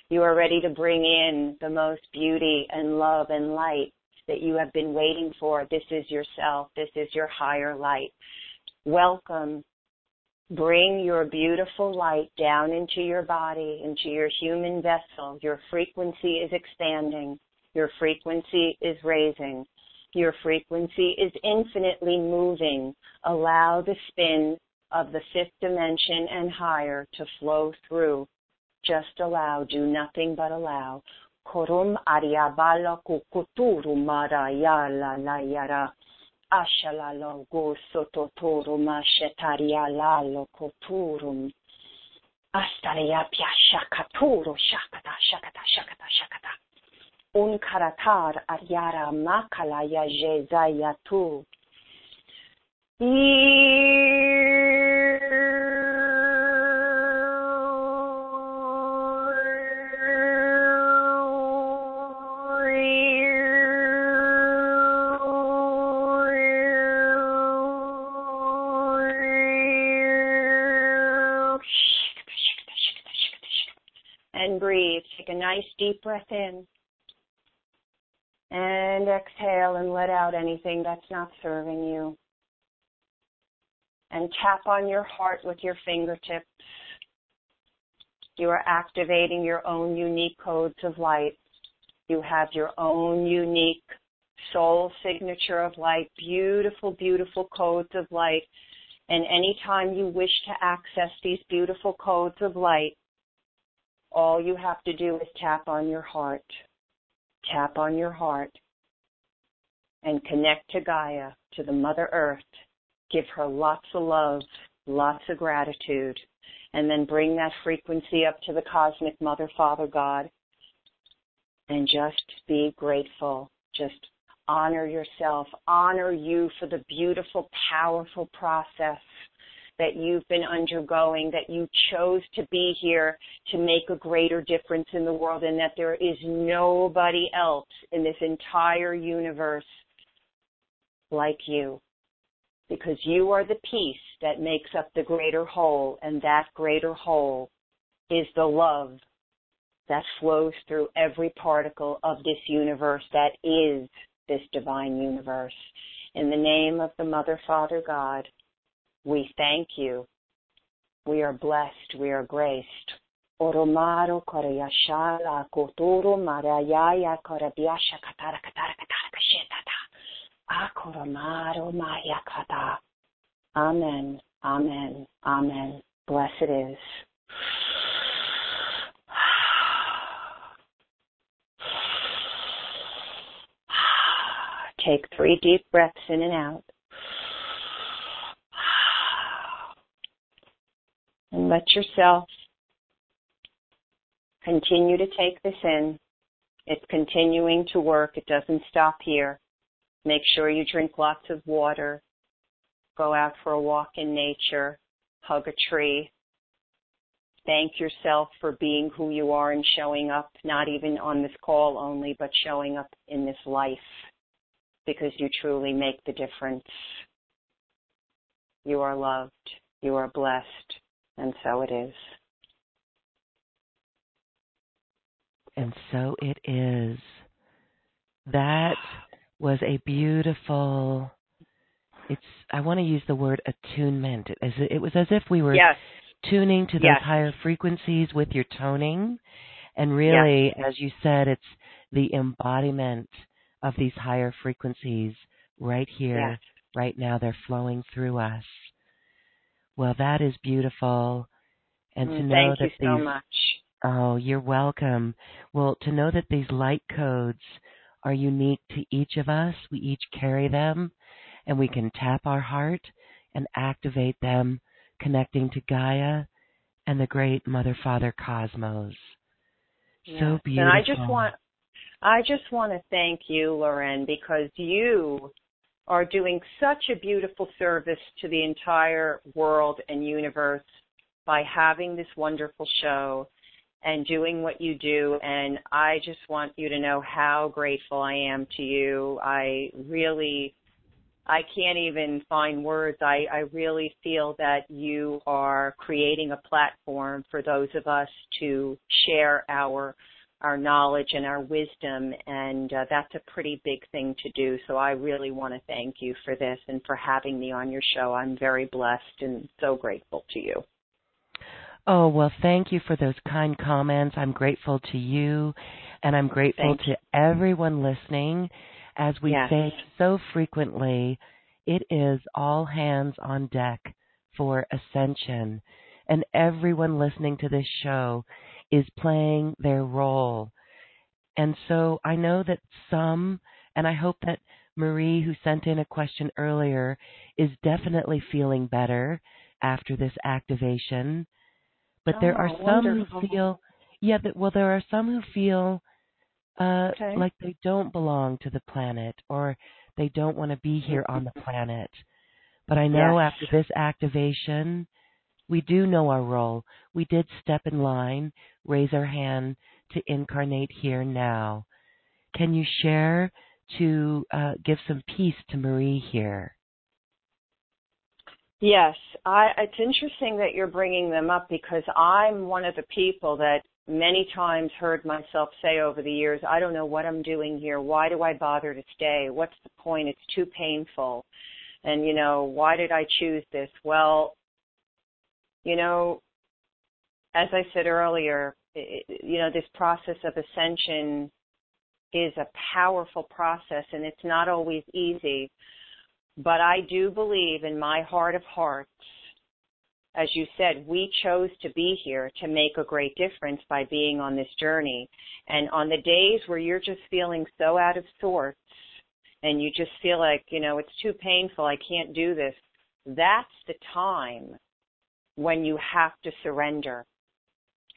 You are ready to bring in the most beauty and love and light that you have been waiting for. This is yourself. This is your higher light. Welcome. Bring your beautiful light down into your body, into your human vessel. Your frequency is expanding. Your frequency is raising. Your frequency is infinitely moving. Allow the spin of the fifth dimension and higher to flow through. Just allow. Do nothing but allow. Korum ariabala layara. Ashalalo go sototorum ashetaria lalo koturum. Astaria piashakaturu shakata shakata shakata shakata. Un karatar aryara makala ya jezaya nice deep breath in. And exhale and let out anything that's not serving you. And tap on your heart with your fingertips. You are activating your own unique codes of light. You have your own unique soul signature of light, beautiful, beautiful codes of light. And anytime you wish to access these beautiful codes of light, all you have to do is tap on your heart. Tap on your heart and connect to Gaia, to the Mother Earth. Give her lots of love, lots of gratitude, and then bring that frequency up to the cosmic Mother, Father, God, and just be grateful. Just honor yourself. Honor you for the beautiful, powerful process that you've been undergoing, that you chose to be here to make a greater difference in the world, and that there is nobody else in this entire universe like you. because you are the piece that makes up the greater whole, and that greater whole is the love that flows through every particle of this universe that is this divine universe. In the name of the Mother, Father, God, we thank you. We are blessed. We are graced. Oromaro korayashala kotoro marayaya korabiasha katara katara katara kashetata. Akoromaro maya kata. Amen. Amen. Amen. Blessed is. Take three deep breaths in and out. And let yourself continue to take this in. It's continuing to work. It doesn't stop here. Make sure you drink lots of water. Go out for a walk in nature. Hug a tree. Thank yourself for being who you are and showing up, not even on this call only, but showing up in this life because you truly make the difference. You are loved. You are blessed. And so it is. And so it is. That was a beautiful it's I want to use the word attunement. As it was as if we were yes. tuning to those yes. higher frequencies with your toning. And really, yes. as you said, it's the embodiment of these higher frequencies right here, right now. They're flowing through us. Well, that is beautiful. And to mm, know thank that you so these, much. Oh, you're welcome. Well, to know that these light codes are unique to each of us, we each carry them, and we can tap our heart and activate them, connecting to Gaia and the great Mother Father Cosmos. Yes. So beautiful. And I just want I just want to thank you, Loren, because you are doing such a beautiful service to the entire world and universe by having this wonderful show and doing what you do. And I just want you to know how grateful I am to you. I really, I can't even find words. I, I really feel that you are creating a platform for those of us to share our our knowledge and our wisdom, and uh, that's a pretty big thing to do. So I really want to thank you for this and for having me on your show. I'm very blessed and so grateful to you. Oh, well, thank you for those kind comments. I'm grateful to you, and I'm grateful thank to everyone listening. As we yes. say so frequently, it is all hands on deck for ascension. And everyone listening to this show is playing their role. And so I know that some, and I hope that Marie, who sent in a question earlier, is definitely feeling better after this activation. But oh, there are some wonderful. who feel, yeah, that, well, there are some who feel uh, okay. like they don't belong to the planet or they don't want to be here on the planet. But I know yes. after this activation, we do know our role. We did step in line, raise our hand to incarnate here now. Can you share to uh, give some peace to Marie here? Yes, I, it's interesting that you're bringing them up because I'm one of the people that many times heard myself say over the years, I don't know what I'm doing here. Why do I bother to stay? What's the point? It's too painful. And, you know, why did I choose this? Well, you know, as I said earlier, it, you know, this process of ascension is a powerful process and it's not always easy. But I do believe in my heart of hearts, as you said, we chose to be here to make a great difference by being on this journey. And on the days where you're just feeling so out of sorts and you just feel like, you know, it's too painful, I can't do this, that's the time when you have to surrender.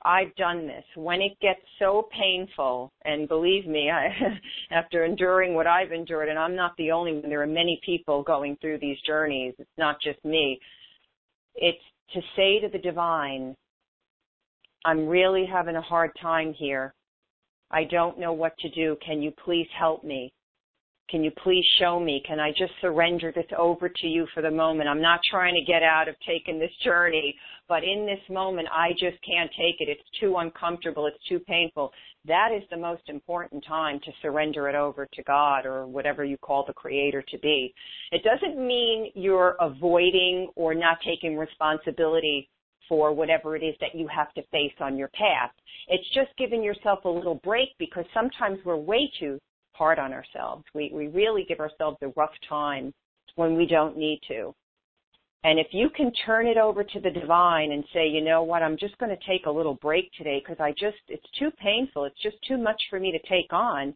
I've done this. When it gets so painful, and believe me, I, after enduring what I've endured, and I'm not the only one, there are many people going through these journeys. It's not just me. It's to say to the divine, I'm really having a hard time here. I don't know what to do. Can you please help me? Can you please show me? Can I just surrender this over to you for the moment? I'm not trying to get out of taking this journey, but in this moment, I just can't take it. It's too uncomfortable. It's too painful. That is the most important time to surrender it over to God or whatever you call the creator to be. It doesn't mean you're avoiding or not taking responsibility for whatever it is that you have to face on your path. It's just giving yourself a little break because sometimes we're way too hard on ourselves. We, we really give ourselves a rough time when we don't need to. And if you can turn it over to the divine and say, you know what, I'm just going to take a little break today because I just, it's too painful. It's just too much for me to take on.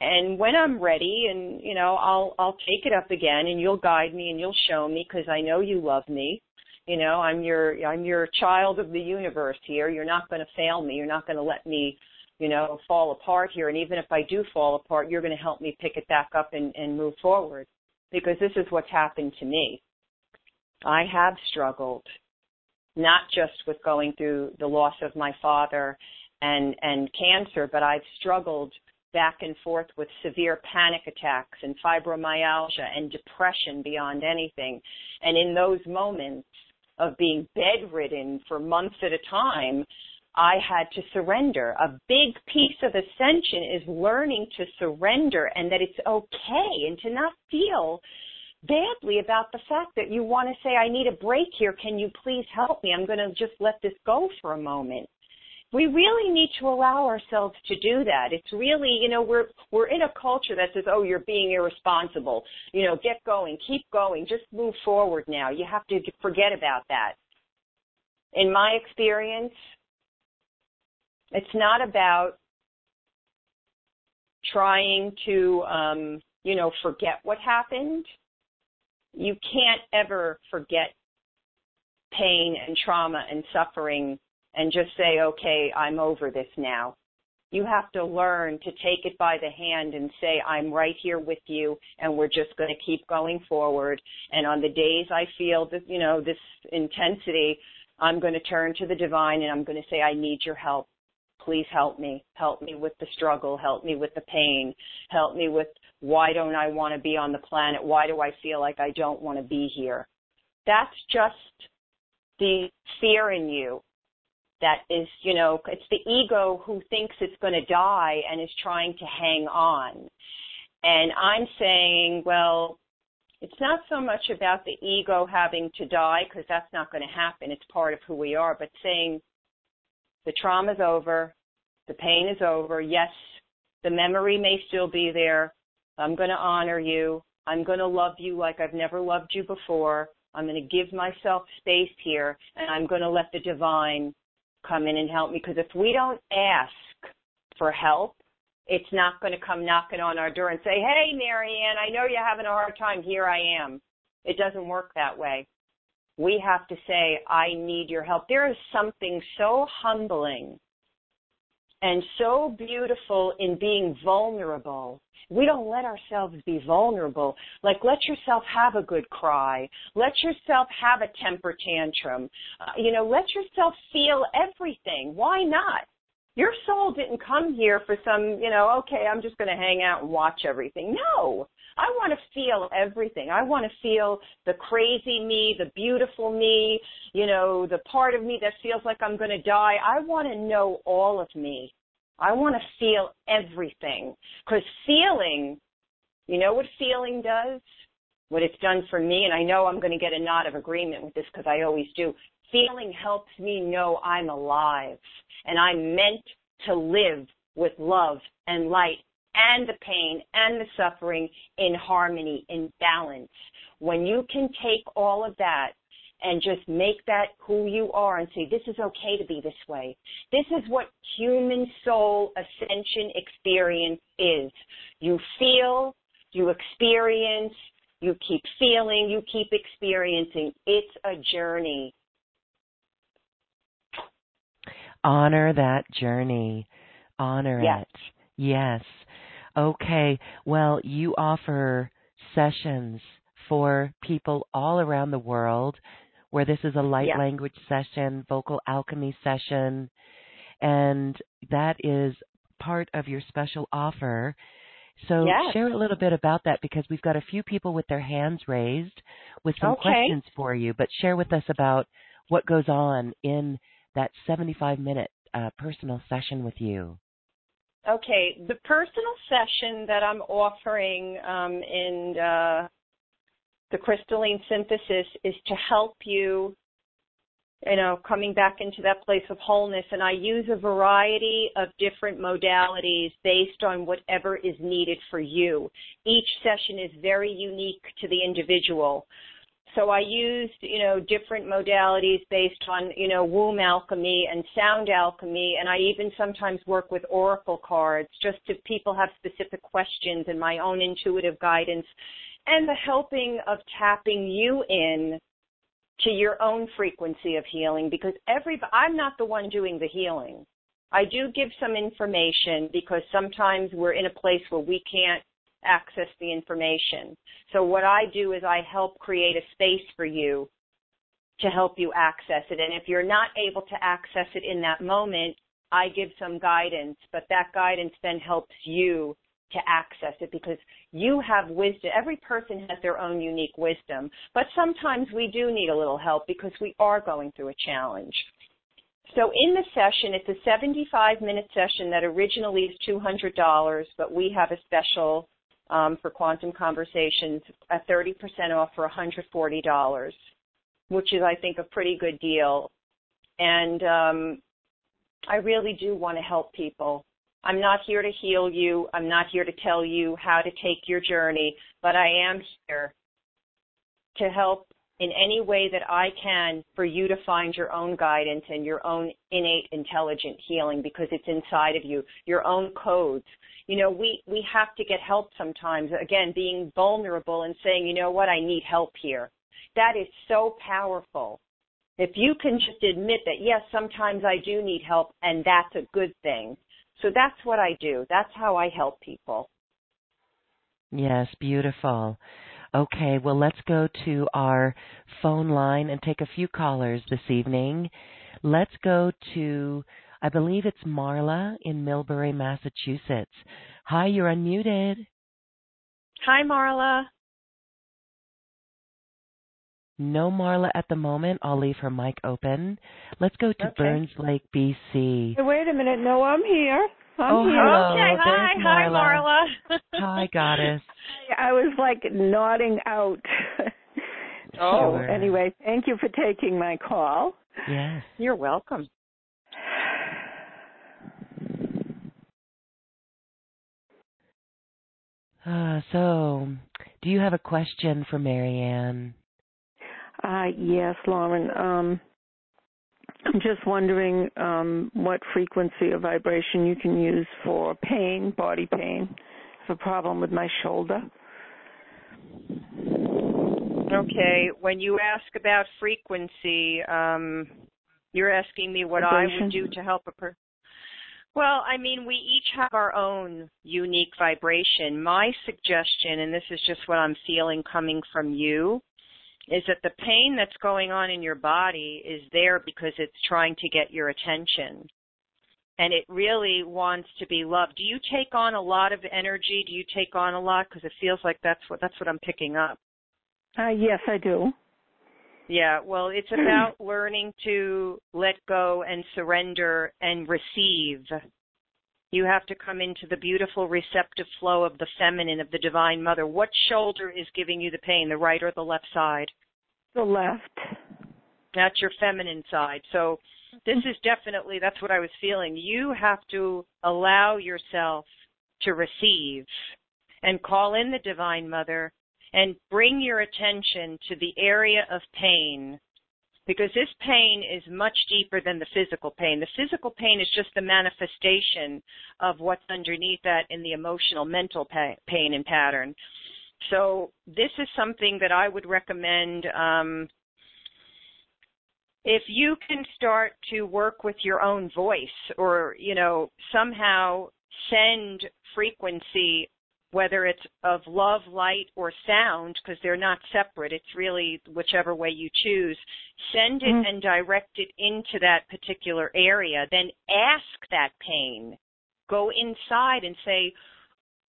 And when I'm ready and, you know, I'll, I'll take it up again and you'll guide me and you'll show me because I know you love me. You know, I'm your, I'm your child of the universe here. You're not going to fail me. You're not going to let me, you know, fall apart here. And even if I do fall apart, you're going to help me pick it back up and, and move forward because this is what's happened to me I have struggled, not just with going through the loss of my father and, and cancer, but I've struggled back and forth with severe panic attacks and fibromyalgia and depression beyond anything. And in those moments of being bedridden for months at a time, I had to surrender. A big piece of ascension is learning to surrender and that it's okay and to not feel badly about the fact that you want to say, I need a break here. Can you please help me? I'm going to just let this go for a moment. We really need to allow ourselves to do that. It's really, you know, we're we're in a culture that says, "Oh, you're being irresponsible." You know, get going, keep going, just move forward now. You have to forget about that. In my experience, it's not about trying to um, you know, forget what happened you can't ever forget pain and trauma and suffering and just say, okay, I'm over this now. You have to learn to take it by the hand and say, I'm right here with you and we're just going to keep going forward. And on the days I feel this, you know, this intensity, I'm going to turn to the divine and I'm going to say, I need your help. Please help me. Help me with the struggle. Help me with the pain. Help me with why don't I want to be on the planet? Why do I feel like I don't want to be here? That's just the fear in you that is, you know, it's the ego who thinks it's going to die and is trying to hang on. And I'm saying, well, it's not so much about the ego having to die because that's not going to happen. It's part of who we are, but saying the trauma's over, the pain is over. Yes, the memory may still be there, I'm going to honor you. I'm going to love you like I've never loved you before. I'm going to give myself space here and I'm going to let the divine come in and help me because if we don't ask for help, it's not going to come knocking on our door and say, Hey, Marianne, I know you're having a hard time. Here I am. It doesn't work that way. We have to say, I need your help. There is something so humbling and so beautiful in being vulnerable. We don't let ourselves be vulnerable. Like, let yourself have a good cry. Let yourself have a temper tantrum. Uh, you know, let yourself feel everything. Why not? Your soul didn't come here for some, you know, okay, I'm just going to hang out and watch everything. No. I want to feel everything. I want to feel the crazy me, the beautiful me, you know, the part of me that feels like I'm going to die. I want to know all of me. I want to feel everything. Because feeling, you know what feeling does? What it's done for me, and I know I'm going to get a nod of agreement with this because I always do. Feeling helps me know I'm alive and I'm meant to live with love and light and the pain and the suffering in harmony, in balance. When you can take all of that and just make that who you are and say, this is okay to be this way. This is what human soul ascension experience is. You feel, you experience, you keep feeling, you keep experiencing. It's a journey. Honor that journey. Honor yes. it. Yes. Okay. Well, you offer sessions for people all around the world where this is a light yeah. language session, vocal alchemy session, and that is part of your special offer. So Yes. share a little bit about that because we've got a few people with their hands raised with some Okay. questions for you. But share with us about what goes on in that 75 minute uh, personal session with you. Okay, the personal session that I'm offering um, in uh, the crystalline synthesis is to help you, you know, coming back into that place of wholeness. And I use a variety of different modalities based on whatever is needed for you. Each session is very unique to the individual. So I used, you know, different modalities based on, you know, womb alchemy and sound alchemy, and I even sometimes work with oracle cards just if people have specific questions and my own intuitive guidance and the helping of tapping you in to your own frequency of healing because every I'm not the one doing the healing. I do give some information because sometimes we're in a place where we can't access the information. So what I do is I help create a space for you to help you access it. And if you're not able to access it in that moment, I give some guidance, but that guidance then helps you to access it because you have wisdom. Every person has their own unique wisdom, but sometimes we do need a little help because we are going through a challenge. So in the session, it's a 75 minute session that originally is $200, but we have a special um, for Quantum Conversations at 30% off for $140, which is, I think, a pretty good deal. And um, I really do want to help people. I'm not here to heal you. I'm not here to tell you how to take your journey, but I am here to help in any way that I can for you to find your own guidance and your own innate intelligent healing because it's inside of you, your own codes. You know, we, we have to get help sometimes. Again, being vulnerable and saying, you know what, I need help here. That is so powerful. If you can just admit that, yes, sometimes I do need help and that's a good thing. So that's what I do. That's how I help people. Yes, beautiful. Okay, well, let's go to our phone line and take a few callers this evening. Let's go to, I believe it's Marla in Millbury, Massachusetts. Hi, you're unmuted. Hi, Marla. No Marla at the moment. I'll leave her mic open. Let's go to Okay. Burns Lake, BC. Hey, wait a minute. No, I'm here. I'm Oh, here. hello. okay, hi, there's hi, Marla. Marla. Hi, goddess. I was like nodding out. Oh. So anyway, thank you for taking my call. Yes. You're welcome. Uh, so, do you have a question for Marianne? Uh, yes, Lauren. Um, I'm just wondering um, what frequency of vibration you can use for pain, body pain. I have a problem with my shoulder. Okay, when you ask about frequency, um, you're asking me what I would do to help a person. Well, I mean, we each have our own unique vibration. My suggestion, and this is just what I'm feeling coming from you, is that the pain that's going on in your body is there because it's trying to get your attention. And it really wants to be loved. Do you take on a lot of energy? Do you take on a lot? Because it feels like that's what that's what I'm picking up. Uh, yes, I do. Yeah, well, it's about learning to let go and surrender and receive. You have to come into the beautiful receptive flow of the feminine, of the divine mother. What shoulder is giving you the pain, the right or the left side? The left. That's your feminine side. So this is definitely, that's what I was feeling. You have to allow yourself to receive and call in the divine mother and bring your attention to the area of pain because this pain is much deeper than the physical pain. The physical pain is just the manifestation of what's underneath that in the emotional, mental pa- pain and pattern. So this is something that I would recommend. Um, if you can start to work with your own voice, or you know somehow send frequency whether it's of love, light, or sound, because they're not separate. It's really whichever way you choose. Send it Mhm. and direct it into that particular area. Then ask that pain. Go inside and say,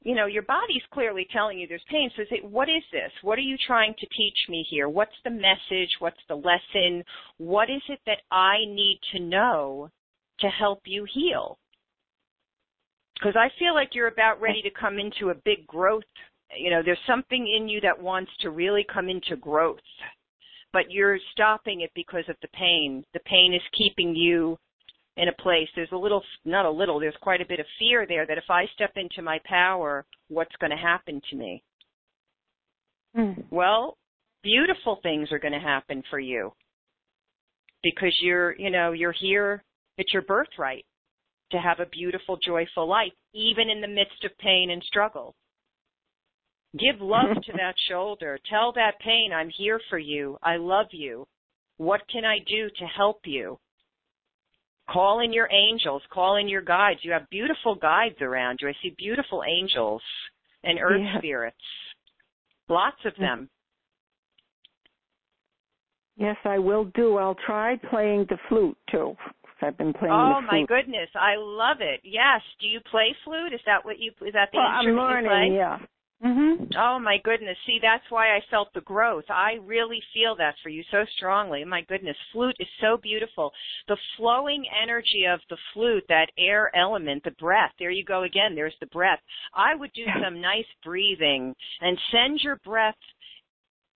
you know, your body's clearly telling you there's pain. So say, what is this? What are you trying to teach me here? What's the message? What's the lesson? What is it that I need to know to help you heal? Because I feel like you're about ready to come into a big growth. You know, there's something in you that wants to really come into growth, but you're stopping it because of the pain. The pain is keeping you in a place, there's a little, not a little, there's quite a bit of fear there that if I step into my power, what's going to happen to me? Mm. Well, beautiful things are going to happen for you because you're, you know, you're here, it's your birthright to have a beautiful, joyful life, even in the midst of pain and struggle. Give love to that shoulder. Tell that pain, I'm here for you. I love you. What can I do to help you? Call in your angels, call in your guides. You have beautiful guides around you. I see beautiful angels and earth yeah. spirits. Lots of them. Yes, I will do. I'll try playing the flute too. I've been playing oh, my goodness, I love it. Yes. Do you play flute? Is that what you is that the well, I'm learning, you play? yeah. Mm-hmm. Oh my goodness. See, that's why I felt the growth. I really feel that for you so strongly. My goodness. Flute is so beautiful. The flowing energy of the flute, that air element, the breath. There you go again. There's the breath. I would do some nice breathing and send your breath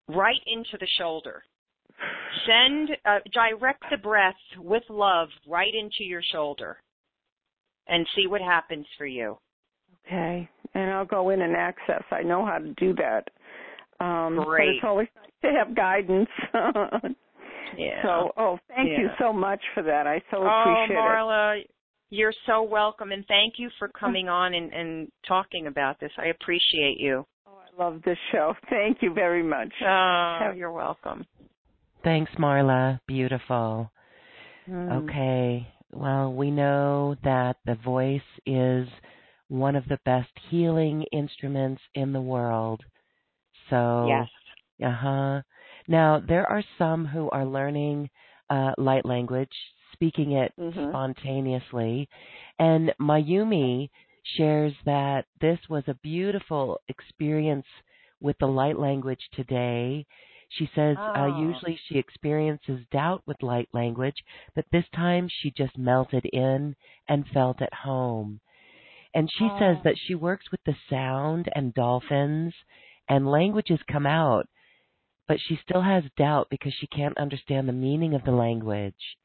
right into the shoulder. Send, uh, direct the breath with love right into your shoulder and see what happens for you. Okay and I'll go in and access. I know how to do that. Um, Great. But it's always nice to have guidance. yeah. So, oh, thank yeah. you so much for that. I so appreciate oh, appreciate Marla, it. you're so welcome, and thank you for coming on and, and talking about this. I appreciate you. Oh, I love this show. Thank you very much. Oh, you're welcome. Thanks, Marla. Beautiful. Mm. Okay. Well, we know that the voice is one of the best healing instruments in the world. So, yes. Uh huh. Now, there are some who are learning uh, light language, speaking it mm-hmm. spontaneously. And Mayumi shares that this was a beautiful experience with the light language today. She says oh. uh, usually she experiences doubt with light language, but this time she just melted in and felt at home. And she oh. says that she works with the sound and dolphins, and languages come out, but she still has doubt because she can't understand the meaning of the language.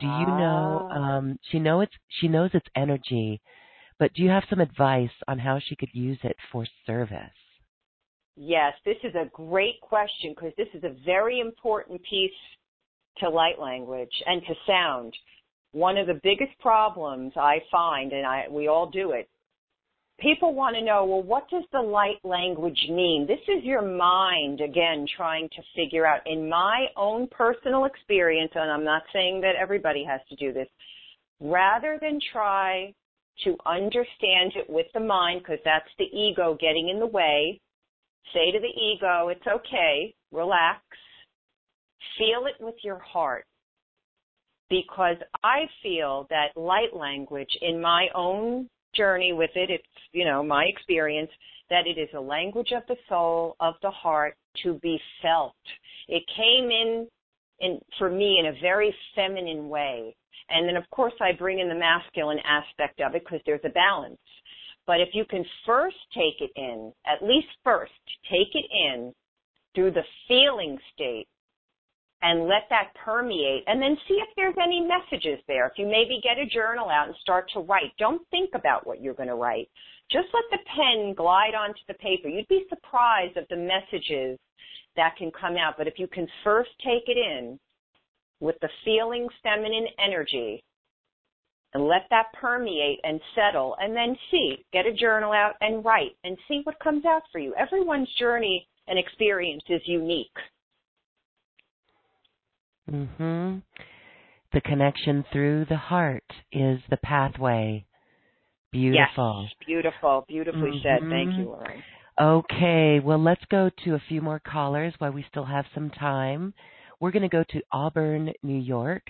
Do you know? Ah. Um, she know it's she knows it's energy, but do you have some advice on how she could use it for service? Yes, this is a great question because this is a very important piece to light language and to sound one of the biggest problems I find, and I, we all do it, people want to know, well, what does the light language mean? This is your mind, again, trying to figure out. In my own personal experience, and I'm not saying that everybody has to do this, rather than try to understand it with the mind, because that's the ego getting in the way, say to the ego, it's okay, relax, feel it with your heart because I feel that light language in my own journey with it, it's, you know, my experience, that it is a language of the soul, of the heart to be felt. It came in, in for me in a very feminine way. And then of course I bring in the masculine aspect of it because there's a balance. But if you can first take it in, at least first, take it in through the feeling state and let that permeate and then see if there's any messages there. If you maybe get a journal out and start to write, don't think about what you're going to write. Just let the pen glide onto the paper. You'd be surprised at the messages that can come out. But if you can first take it in with the feeling feminine energy and let that permeate and settle and then see, get a journal out and write and see what comes out for you. Everyone's journey and experience is unique. Mhm. The connection through the heart is the pathway. Beautiful. Yes, beautiful, beautifully mm-hmm. said. Thank you, Lauren. Okay, well, let's go to a few more callers while we still have some time. We're going to go to Auburn, New York,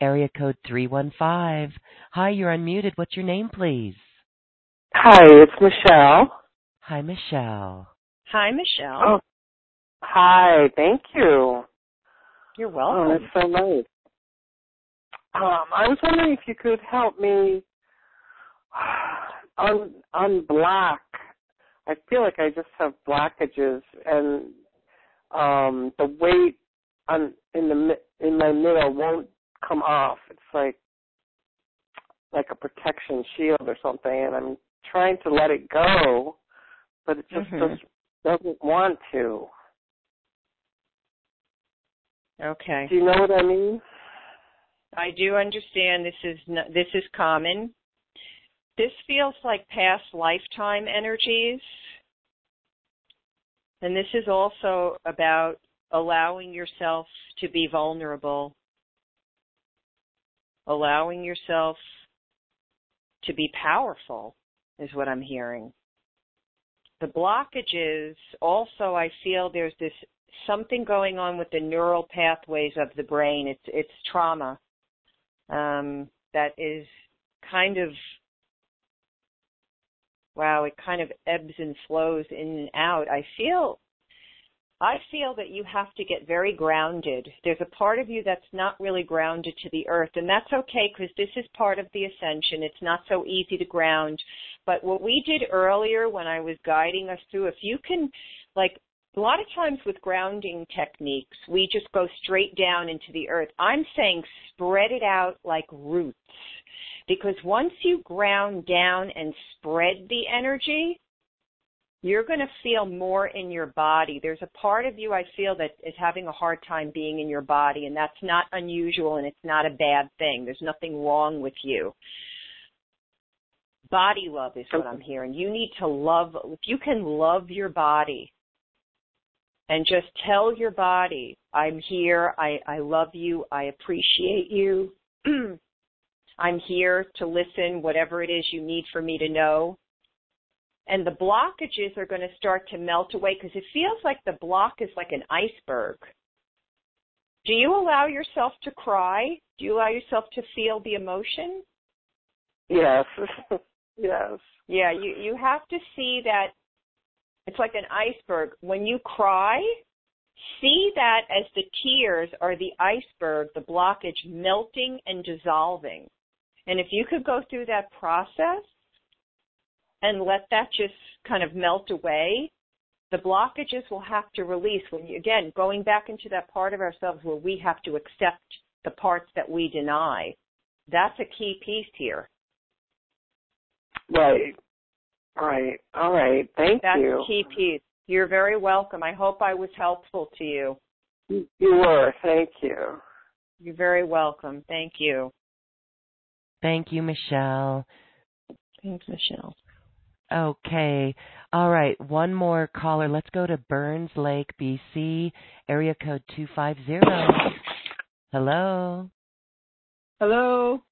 area code 315. Hi, you're unmuted. What's your name, please? Hi, it's Michelle. Hi, Michelle. Hi, Michelle. Oh, hi. Thank you. You're welcome. Oh, welcome. that's so nice. Um, I was wondering if you could help me un unblock. I feel like I just have blockages, and um, the weight on in the mi- in my middle won't come off. It's like like a protection shield or something, and I'm trying to let it go, but it just, Mhm. just doesn't want to. okay. Do you know what I mean? I do understand this is n- this is common. This feels like past lifetime energies. And this is also about allowing yourself to be vulnerable. Allowing yourself to be powerful is what I'm hearing. The blockages also I feel there's this something going on with the neural pathways of the brain. It's it's trauma um, that is kind of wow, it kind of ebbs and flows in and out. I feel I feel that you have to get very grounded. There's a part of you that's not really grounded to the earth, and that's okay because this is part of the ascension. It's not so easy to ground. But what we did earlier when I was guiding us through, if you can, like, a lot of times with grounding techniques, we just go straight down into the earth. I'm saying spread it out like roots. Because once you ground down and spread the energy, you're going to feel more in your body. There's a part of you I feel that is having a hard time being in your body, and that's not unusual and it's not a bad thing. There's nothing wrong with you. Body love is what I'm hearing. You need to love, if you can love your body and just tell your body, I'm here, I, I love you, I appreciate you. I'm here to listen, whatever it is you need for me to know and the blockages are going to start to melt away because it feels like the block is like an iceberg. Do you allow yourself to cry? Do you allow yourself to feel the emotion? Yes. yes. Yeah, you you have to see that it's like an iceberg. When you cry, see that as the tears are the iceberg, the blockage melting and dissolving. And if you could go through that process, and let that just kind of melt away, the blockages will have to release. When you, again, going back into that part of ourselves where we have to accept the parts that we deny, that's a key piece here. Right. Right. All right. Thank That's you. a key piece. You're very welcome. I hope I was helpful to you. You were. Thank you. You're very welcome. Thank you. Thank you, Michelle. Thanks, Michelle. Okay. All right. One more caller. Let's go to Burns Lake, BC, area code 250. Hello. Hello.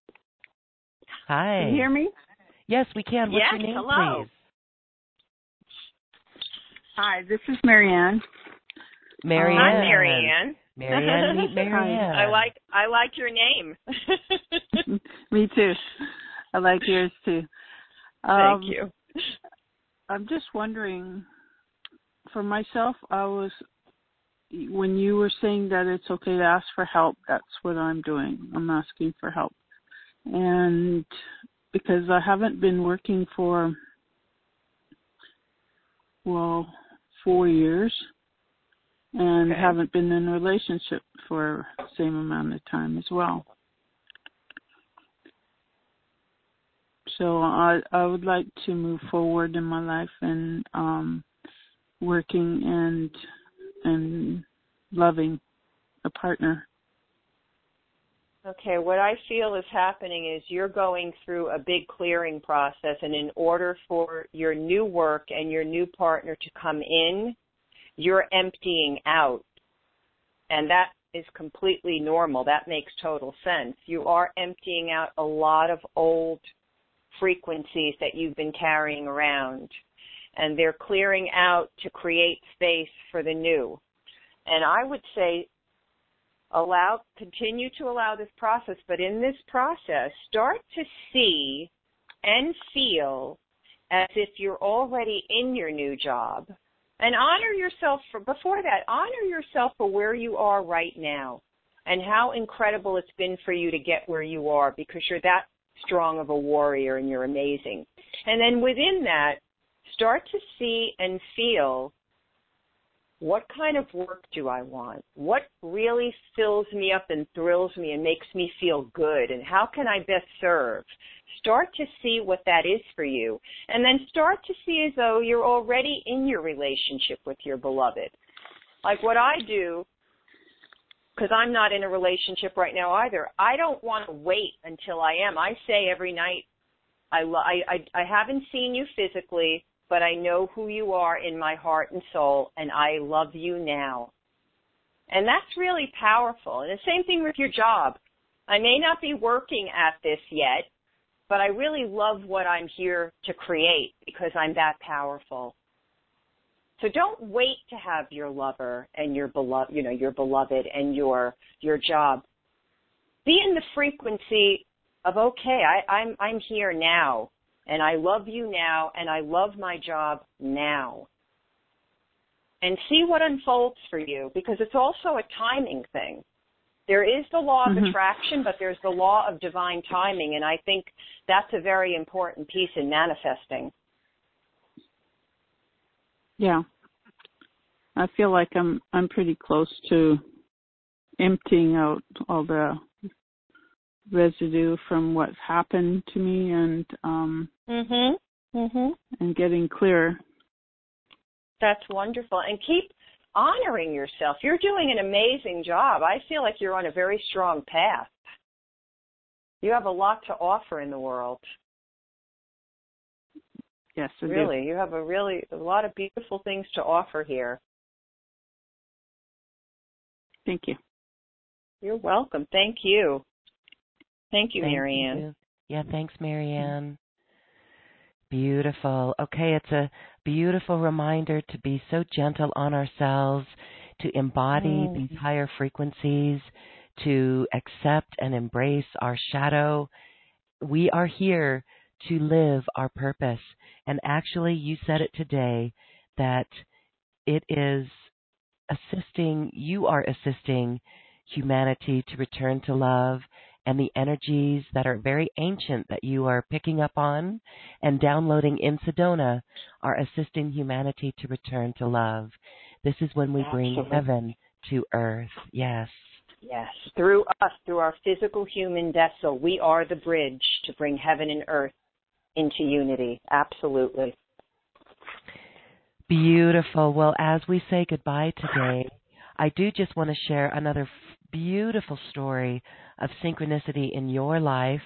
Hi. Can you hear me? Yes, we can. What's Yes, your name, hello. please? Hi, this is Marianne. Marianne. Hi, Marianne. Marianne, meet Marianne. I like I like your name. Me too. I like yours too. Thank Um, you. I'm just wondering, for myself, I was when you were saying that it's okay to ask for help. That's what I'm doing. I'm asking for help, and because I haven't been working for well four years, and Okay. haven't been in a relationship for the same amount of time as well. So I I would like to move forward in my life and um working and and loving a partner. Okay, what I feel is happening is you're going through a big clearing process, and in order for your new work and your new partner to come in, you're emptying out. And that is completely normal. That makes total sense. You are emptying out a lot of old frequencies that you've been carrying around, and they're clearing out to create space for the new. And I would say allow continue to allow this process but in this process start to see and feel as if you're already in your new job. And honor yourself for, before that, honor yourself for where you are right now and how incredible it's been for you to get where you are because you're that strong of a warrior and you're amazing. And then within that, start to see and feel what kind of work do I want? What really fills me up and thrills me and makes me feel good? And how can I best serve? Start to see what that is for you. And then start to see as though you're already in your relationship with your beloved. Like what I do, because I'm not in a relationship right now either, I don't want to wait until I am. I say every night, I, lo- I, I, I haven't seen you physically, but I know who you are in my heart and soul, and I love you now. And that's really powerful. And the same thing with your job. I may not be working at this yet, but I really love what I'm here to create because I'm that powerful. So don't wait to have your lover and your beloved, you know, your beloved and your your job. Be in the frequency of okay, I, I'm I'm here now and I love you now and I love my job now. And see what unfolds for you because it's also a timing thing. There is the law of mm-hmm. attraction, but there's the law of divine timing, and I think that's a very important piece in manifesting. Yeah. I feel like I'm I'm pretty close to emptying out all the residue from what's happened to me and um mhm mhm and getting clear. That's wonderful. And keep honoring yourself. You're doing an amazing job. I feel like you're on a very strong path. You have a lot to offer in the world yes I really you have a really a lot of beautiful things to offer here thank you you're welcome thank you Thank you, Thank Marianne. You. Yeah, thanks, Marianne. Beautiful. Okay, it's a beautiful reminder to be so gentle on ourselves, to embody mm. these higher frequencies, to accept and embrace our shadow. We are here to live our purpose. And actually, you said it today that it is assisting, you are assisting humanity to return to love and the energies that are very ancient that you are picking up on and downloading in Sedona are assisting humanity to return to love. This is when we Absolutely. bring heaven to earth. Yes. Yes. Through us, through our physical human vessel, we are the bridge to bring heaven and earth into unity. Absolutely. Beautiful. Well, as we say goodbye today, I do just want to share another beautiful story of synchronicity in your life.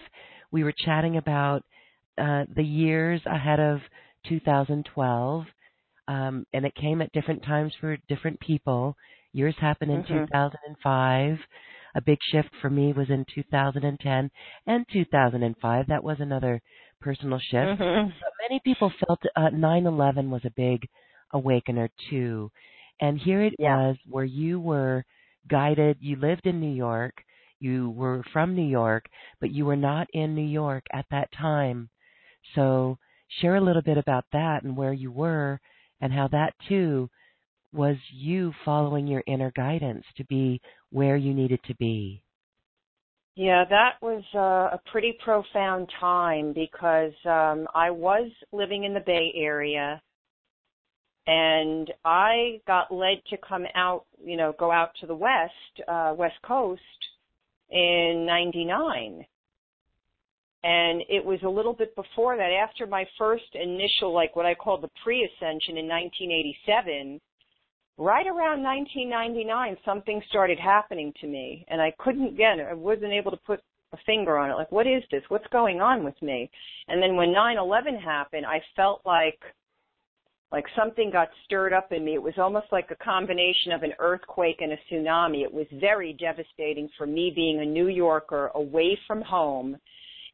We were chatting about uh, the years ahead of 2012, um, and it came at different times for different people. Yours happened in mm-hmm. 2005. A big shift for me was in 2010 and 2005. That was another personal shift. Mm-hmm. But many people felt uh, 9/11 was a big awakener too. And here it yeah. was where you were guided. You lived in New York. You were from New York, but you were not in New York at that time. So share a little bit about that and where you were and how that too was you following your inner guidance to be where you needed to be. Yeah, that was uh, a pretty profound time because um, I was living in the Bay Area and I got led to come out, you know, go out to the west, uh, west coast in 99. And it was a little bit before that, after my first initial, like what I call the pre-ascension in 1987, right around 1999, something started happening to me. And I couldn't, again, I wasn't able to put a finger on it. Like, what is this? What's going on with me? And then when 9-11 happened, I felt like like something got stirred up in me. It was almost like a combination of an earthquake and a tsunami. It was very devastating for me being a New Yorker away from home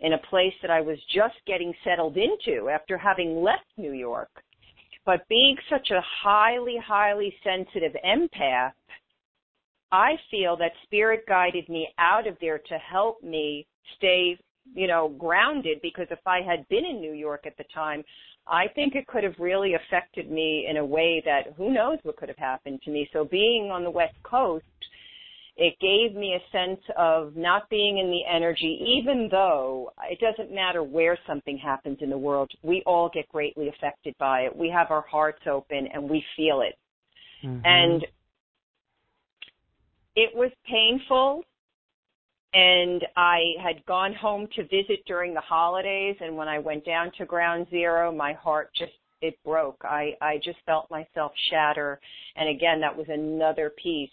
in a place that I was just getting settled into after having left New York. But being such a highly, highly sensitive empath, I feel that spirit guided me out of there to help me stay, you know, grounded because if I had been in New York at the time, I think it could have really affected me in a way that who knows what could have happened to me. So being on the West Coast, it gave me a sense of not being in the energy, even though it doesn't matter where something happens in the world, we all get greatly affected by it. We have our hearts open and we feel it. Mm-hmm. And it was painful and I had gone home to visit during the holidays and when I went down to ground zero my heart just it broke. I I just felt myself shatter and again that was another piece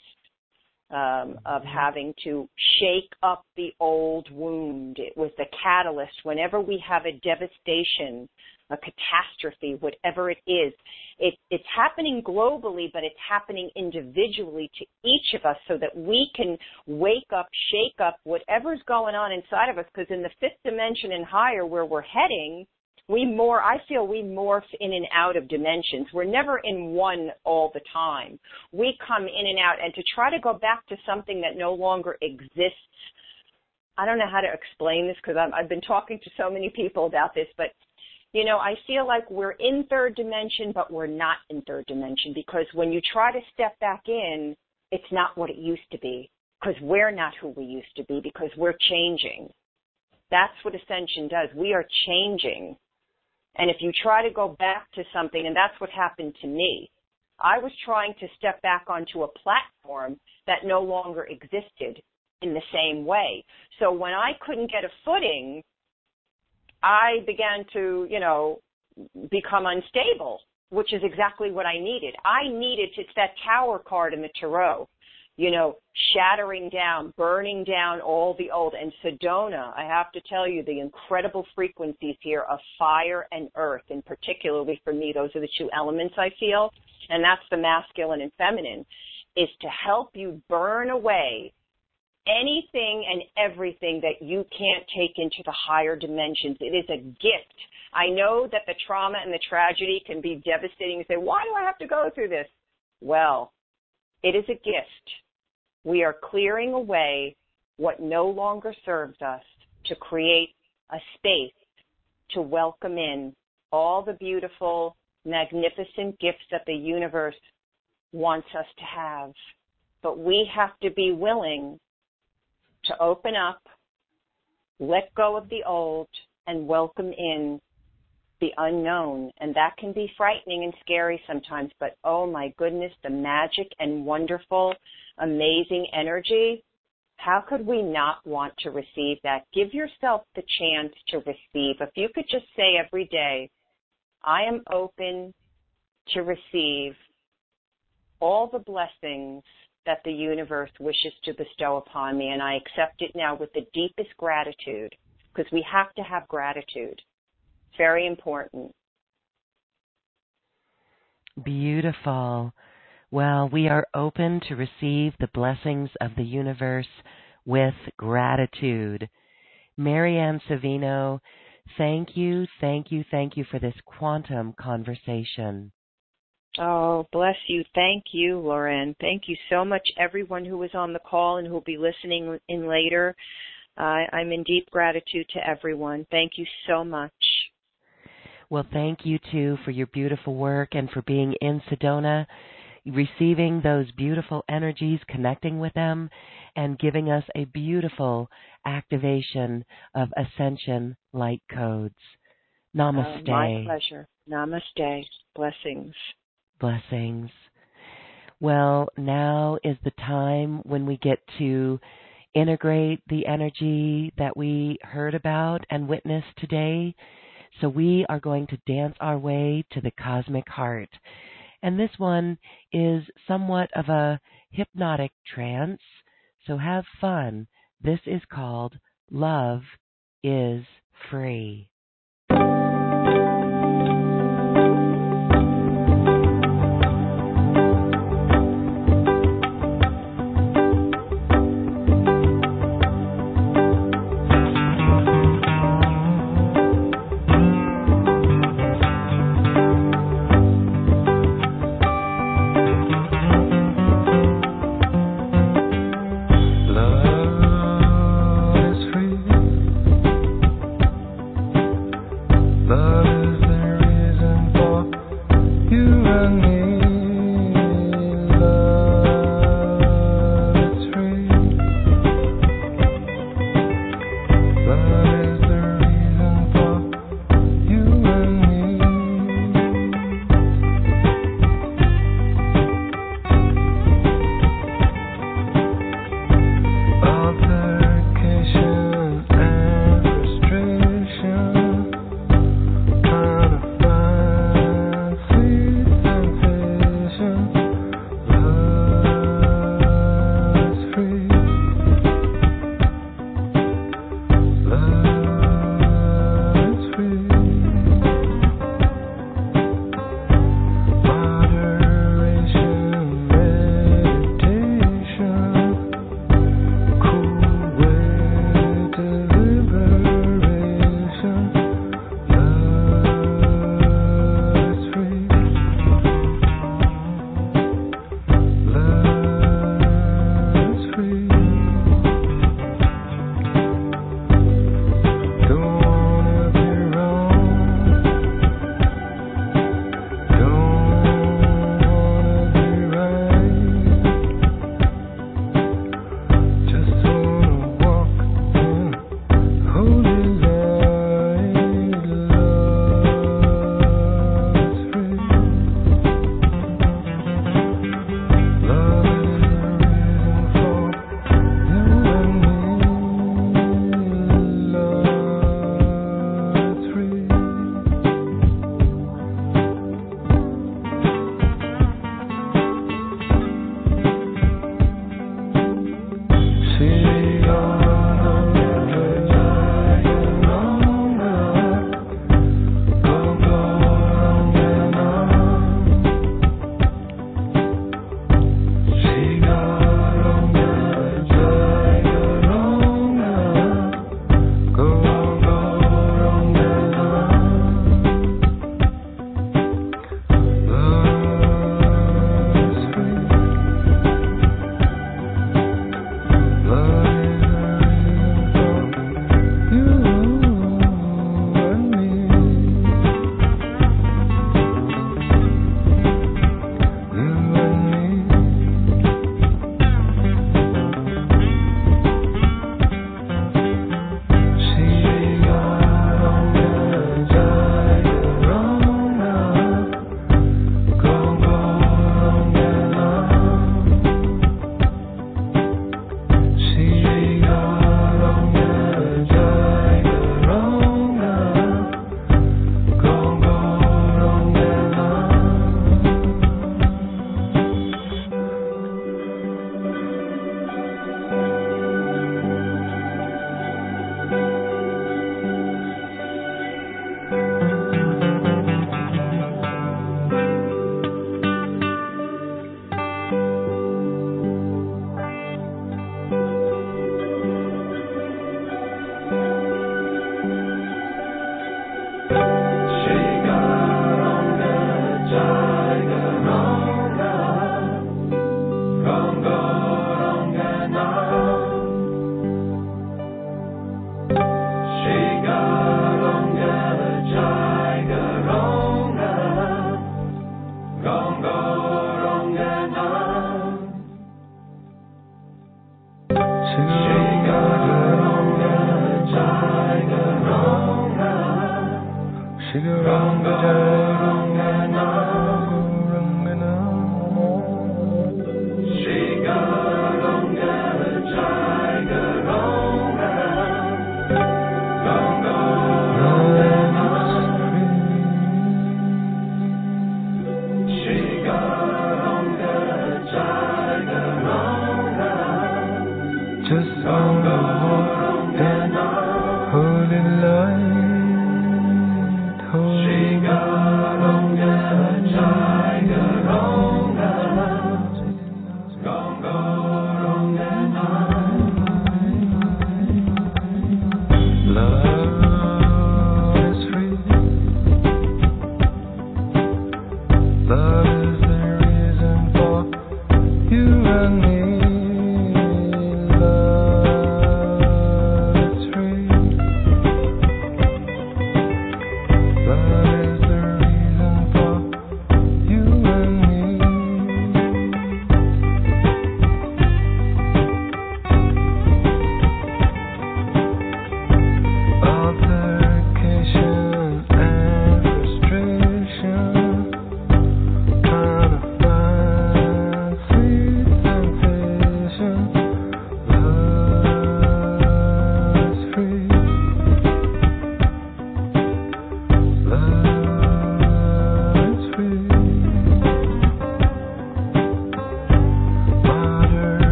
um, of mm-hmm. having to shake up the old wound. It was the catalyst. Whenever we have a devastation, a catastrophe, whatever it is, it, it's happening globally, but it's happening individually to each of us so that we can wake up, shake up whatever's going on inside of us. Because in the fifth dimension and higher, where we're heading, we more i feel we morph in and out of dimensions. We're never in one all the time. We come in and out and to try to go back to something that no longer exists i don't know how to explain this because i've been talking to so many people about this but you know i feel like we're in third dimension but we're not in third dimension because when you try to step back in it's not what it used to be because we're not who we used to be because we're changing. That's what ascension does. We are changing and if you try to go back to something, and that's what happened to me, I was trying to step back onto a platform that no longer existed in the same way. So when I couldn't get a footing, I began to, you know, become unstable, which is exactly what I needed. I needed, it's that tower card in the tarot you know, shattering down, burning down all the old. And Sedona, I have to tell you, the incredible frequencies here of fire and earth, and particularly for me, those are the two elements I feel, and that's the masculine and feminine, is to help you burn away anything and everything that you can't take into the higher dimensions. It is a gift. I know that the trauma and the tragedy can be devastating You say, why do I have to go through this? Well, it is a gift we are clearing away what no longer serves us to create a space to welcome in all the beautiful, magnificent gifts that the universe wants us to have. But we have to be willing to open up, let go of the old, and welcome in the unknown. And that can be frightening and scary sometimes, but oh my goodness, the magic and wonderful amazing energy, how could we not want to receive that? Give yourself the chance to receive. If you could just say every day, I am open to receive all the blessings that the universe wishes to bestow upon me, and I accept it now with the deepest gratitude, because we have to have gratitude. Very important. Beautiful. Well, we are open to receive the blessings of the universe with gratitude. Marianne Savino, thank you, thank you, thank you for this quantum conversation. Oh, bless you. Thank you, Lauren. Thank you so much, everyone who was on the call and who will be listening in later. Uh, I'm in deep gratitude to everyone. Thank you so much. Well, thank you too for your beautiful work and for being in Sedona receiving those beautiful energies, connecting with them, and giving us a beautiful activation of ascension light codes. Namaste. Uh, my pleasure. Namaste. Blessings. Blessings. Well, now is the time when we get to integrate the energy that we heard about and witnessed today. So we are going to dance our way to the cosmic heart. And this one is somewhat of a hypnotic trance, so have fun. This is called Love is Free.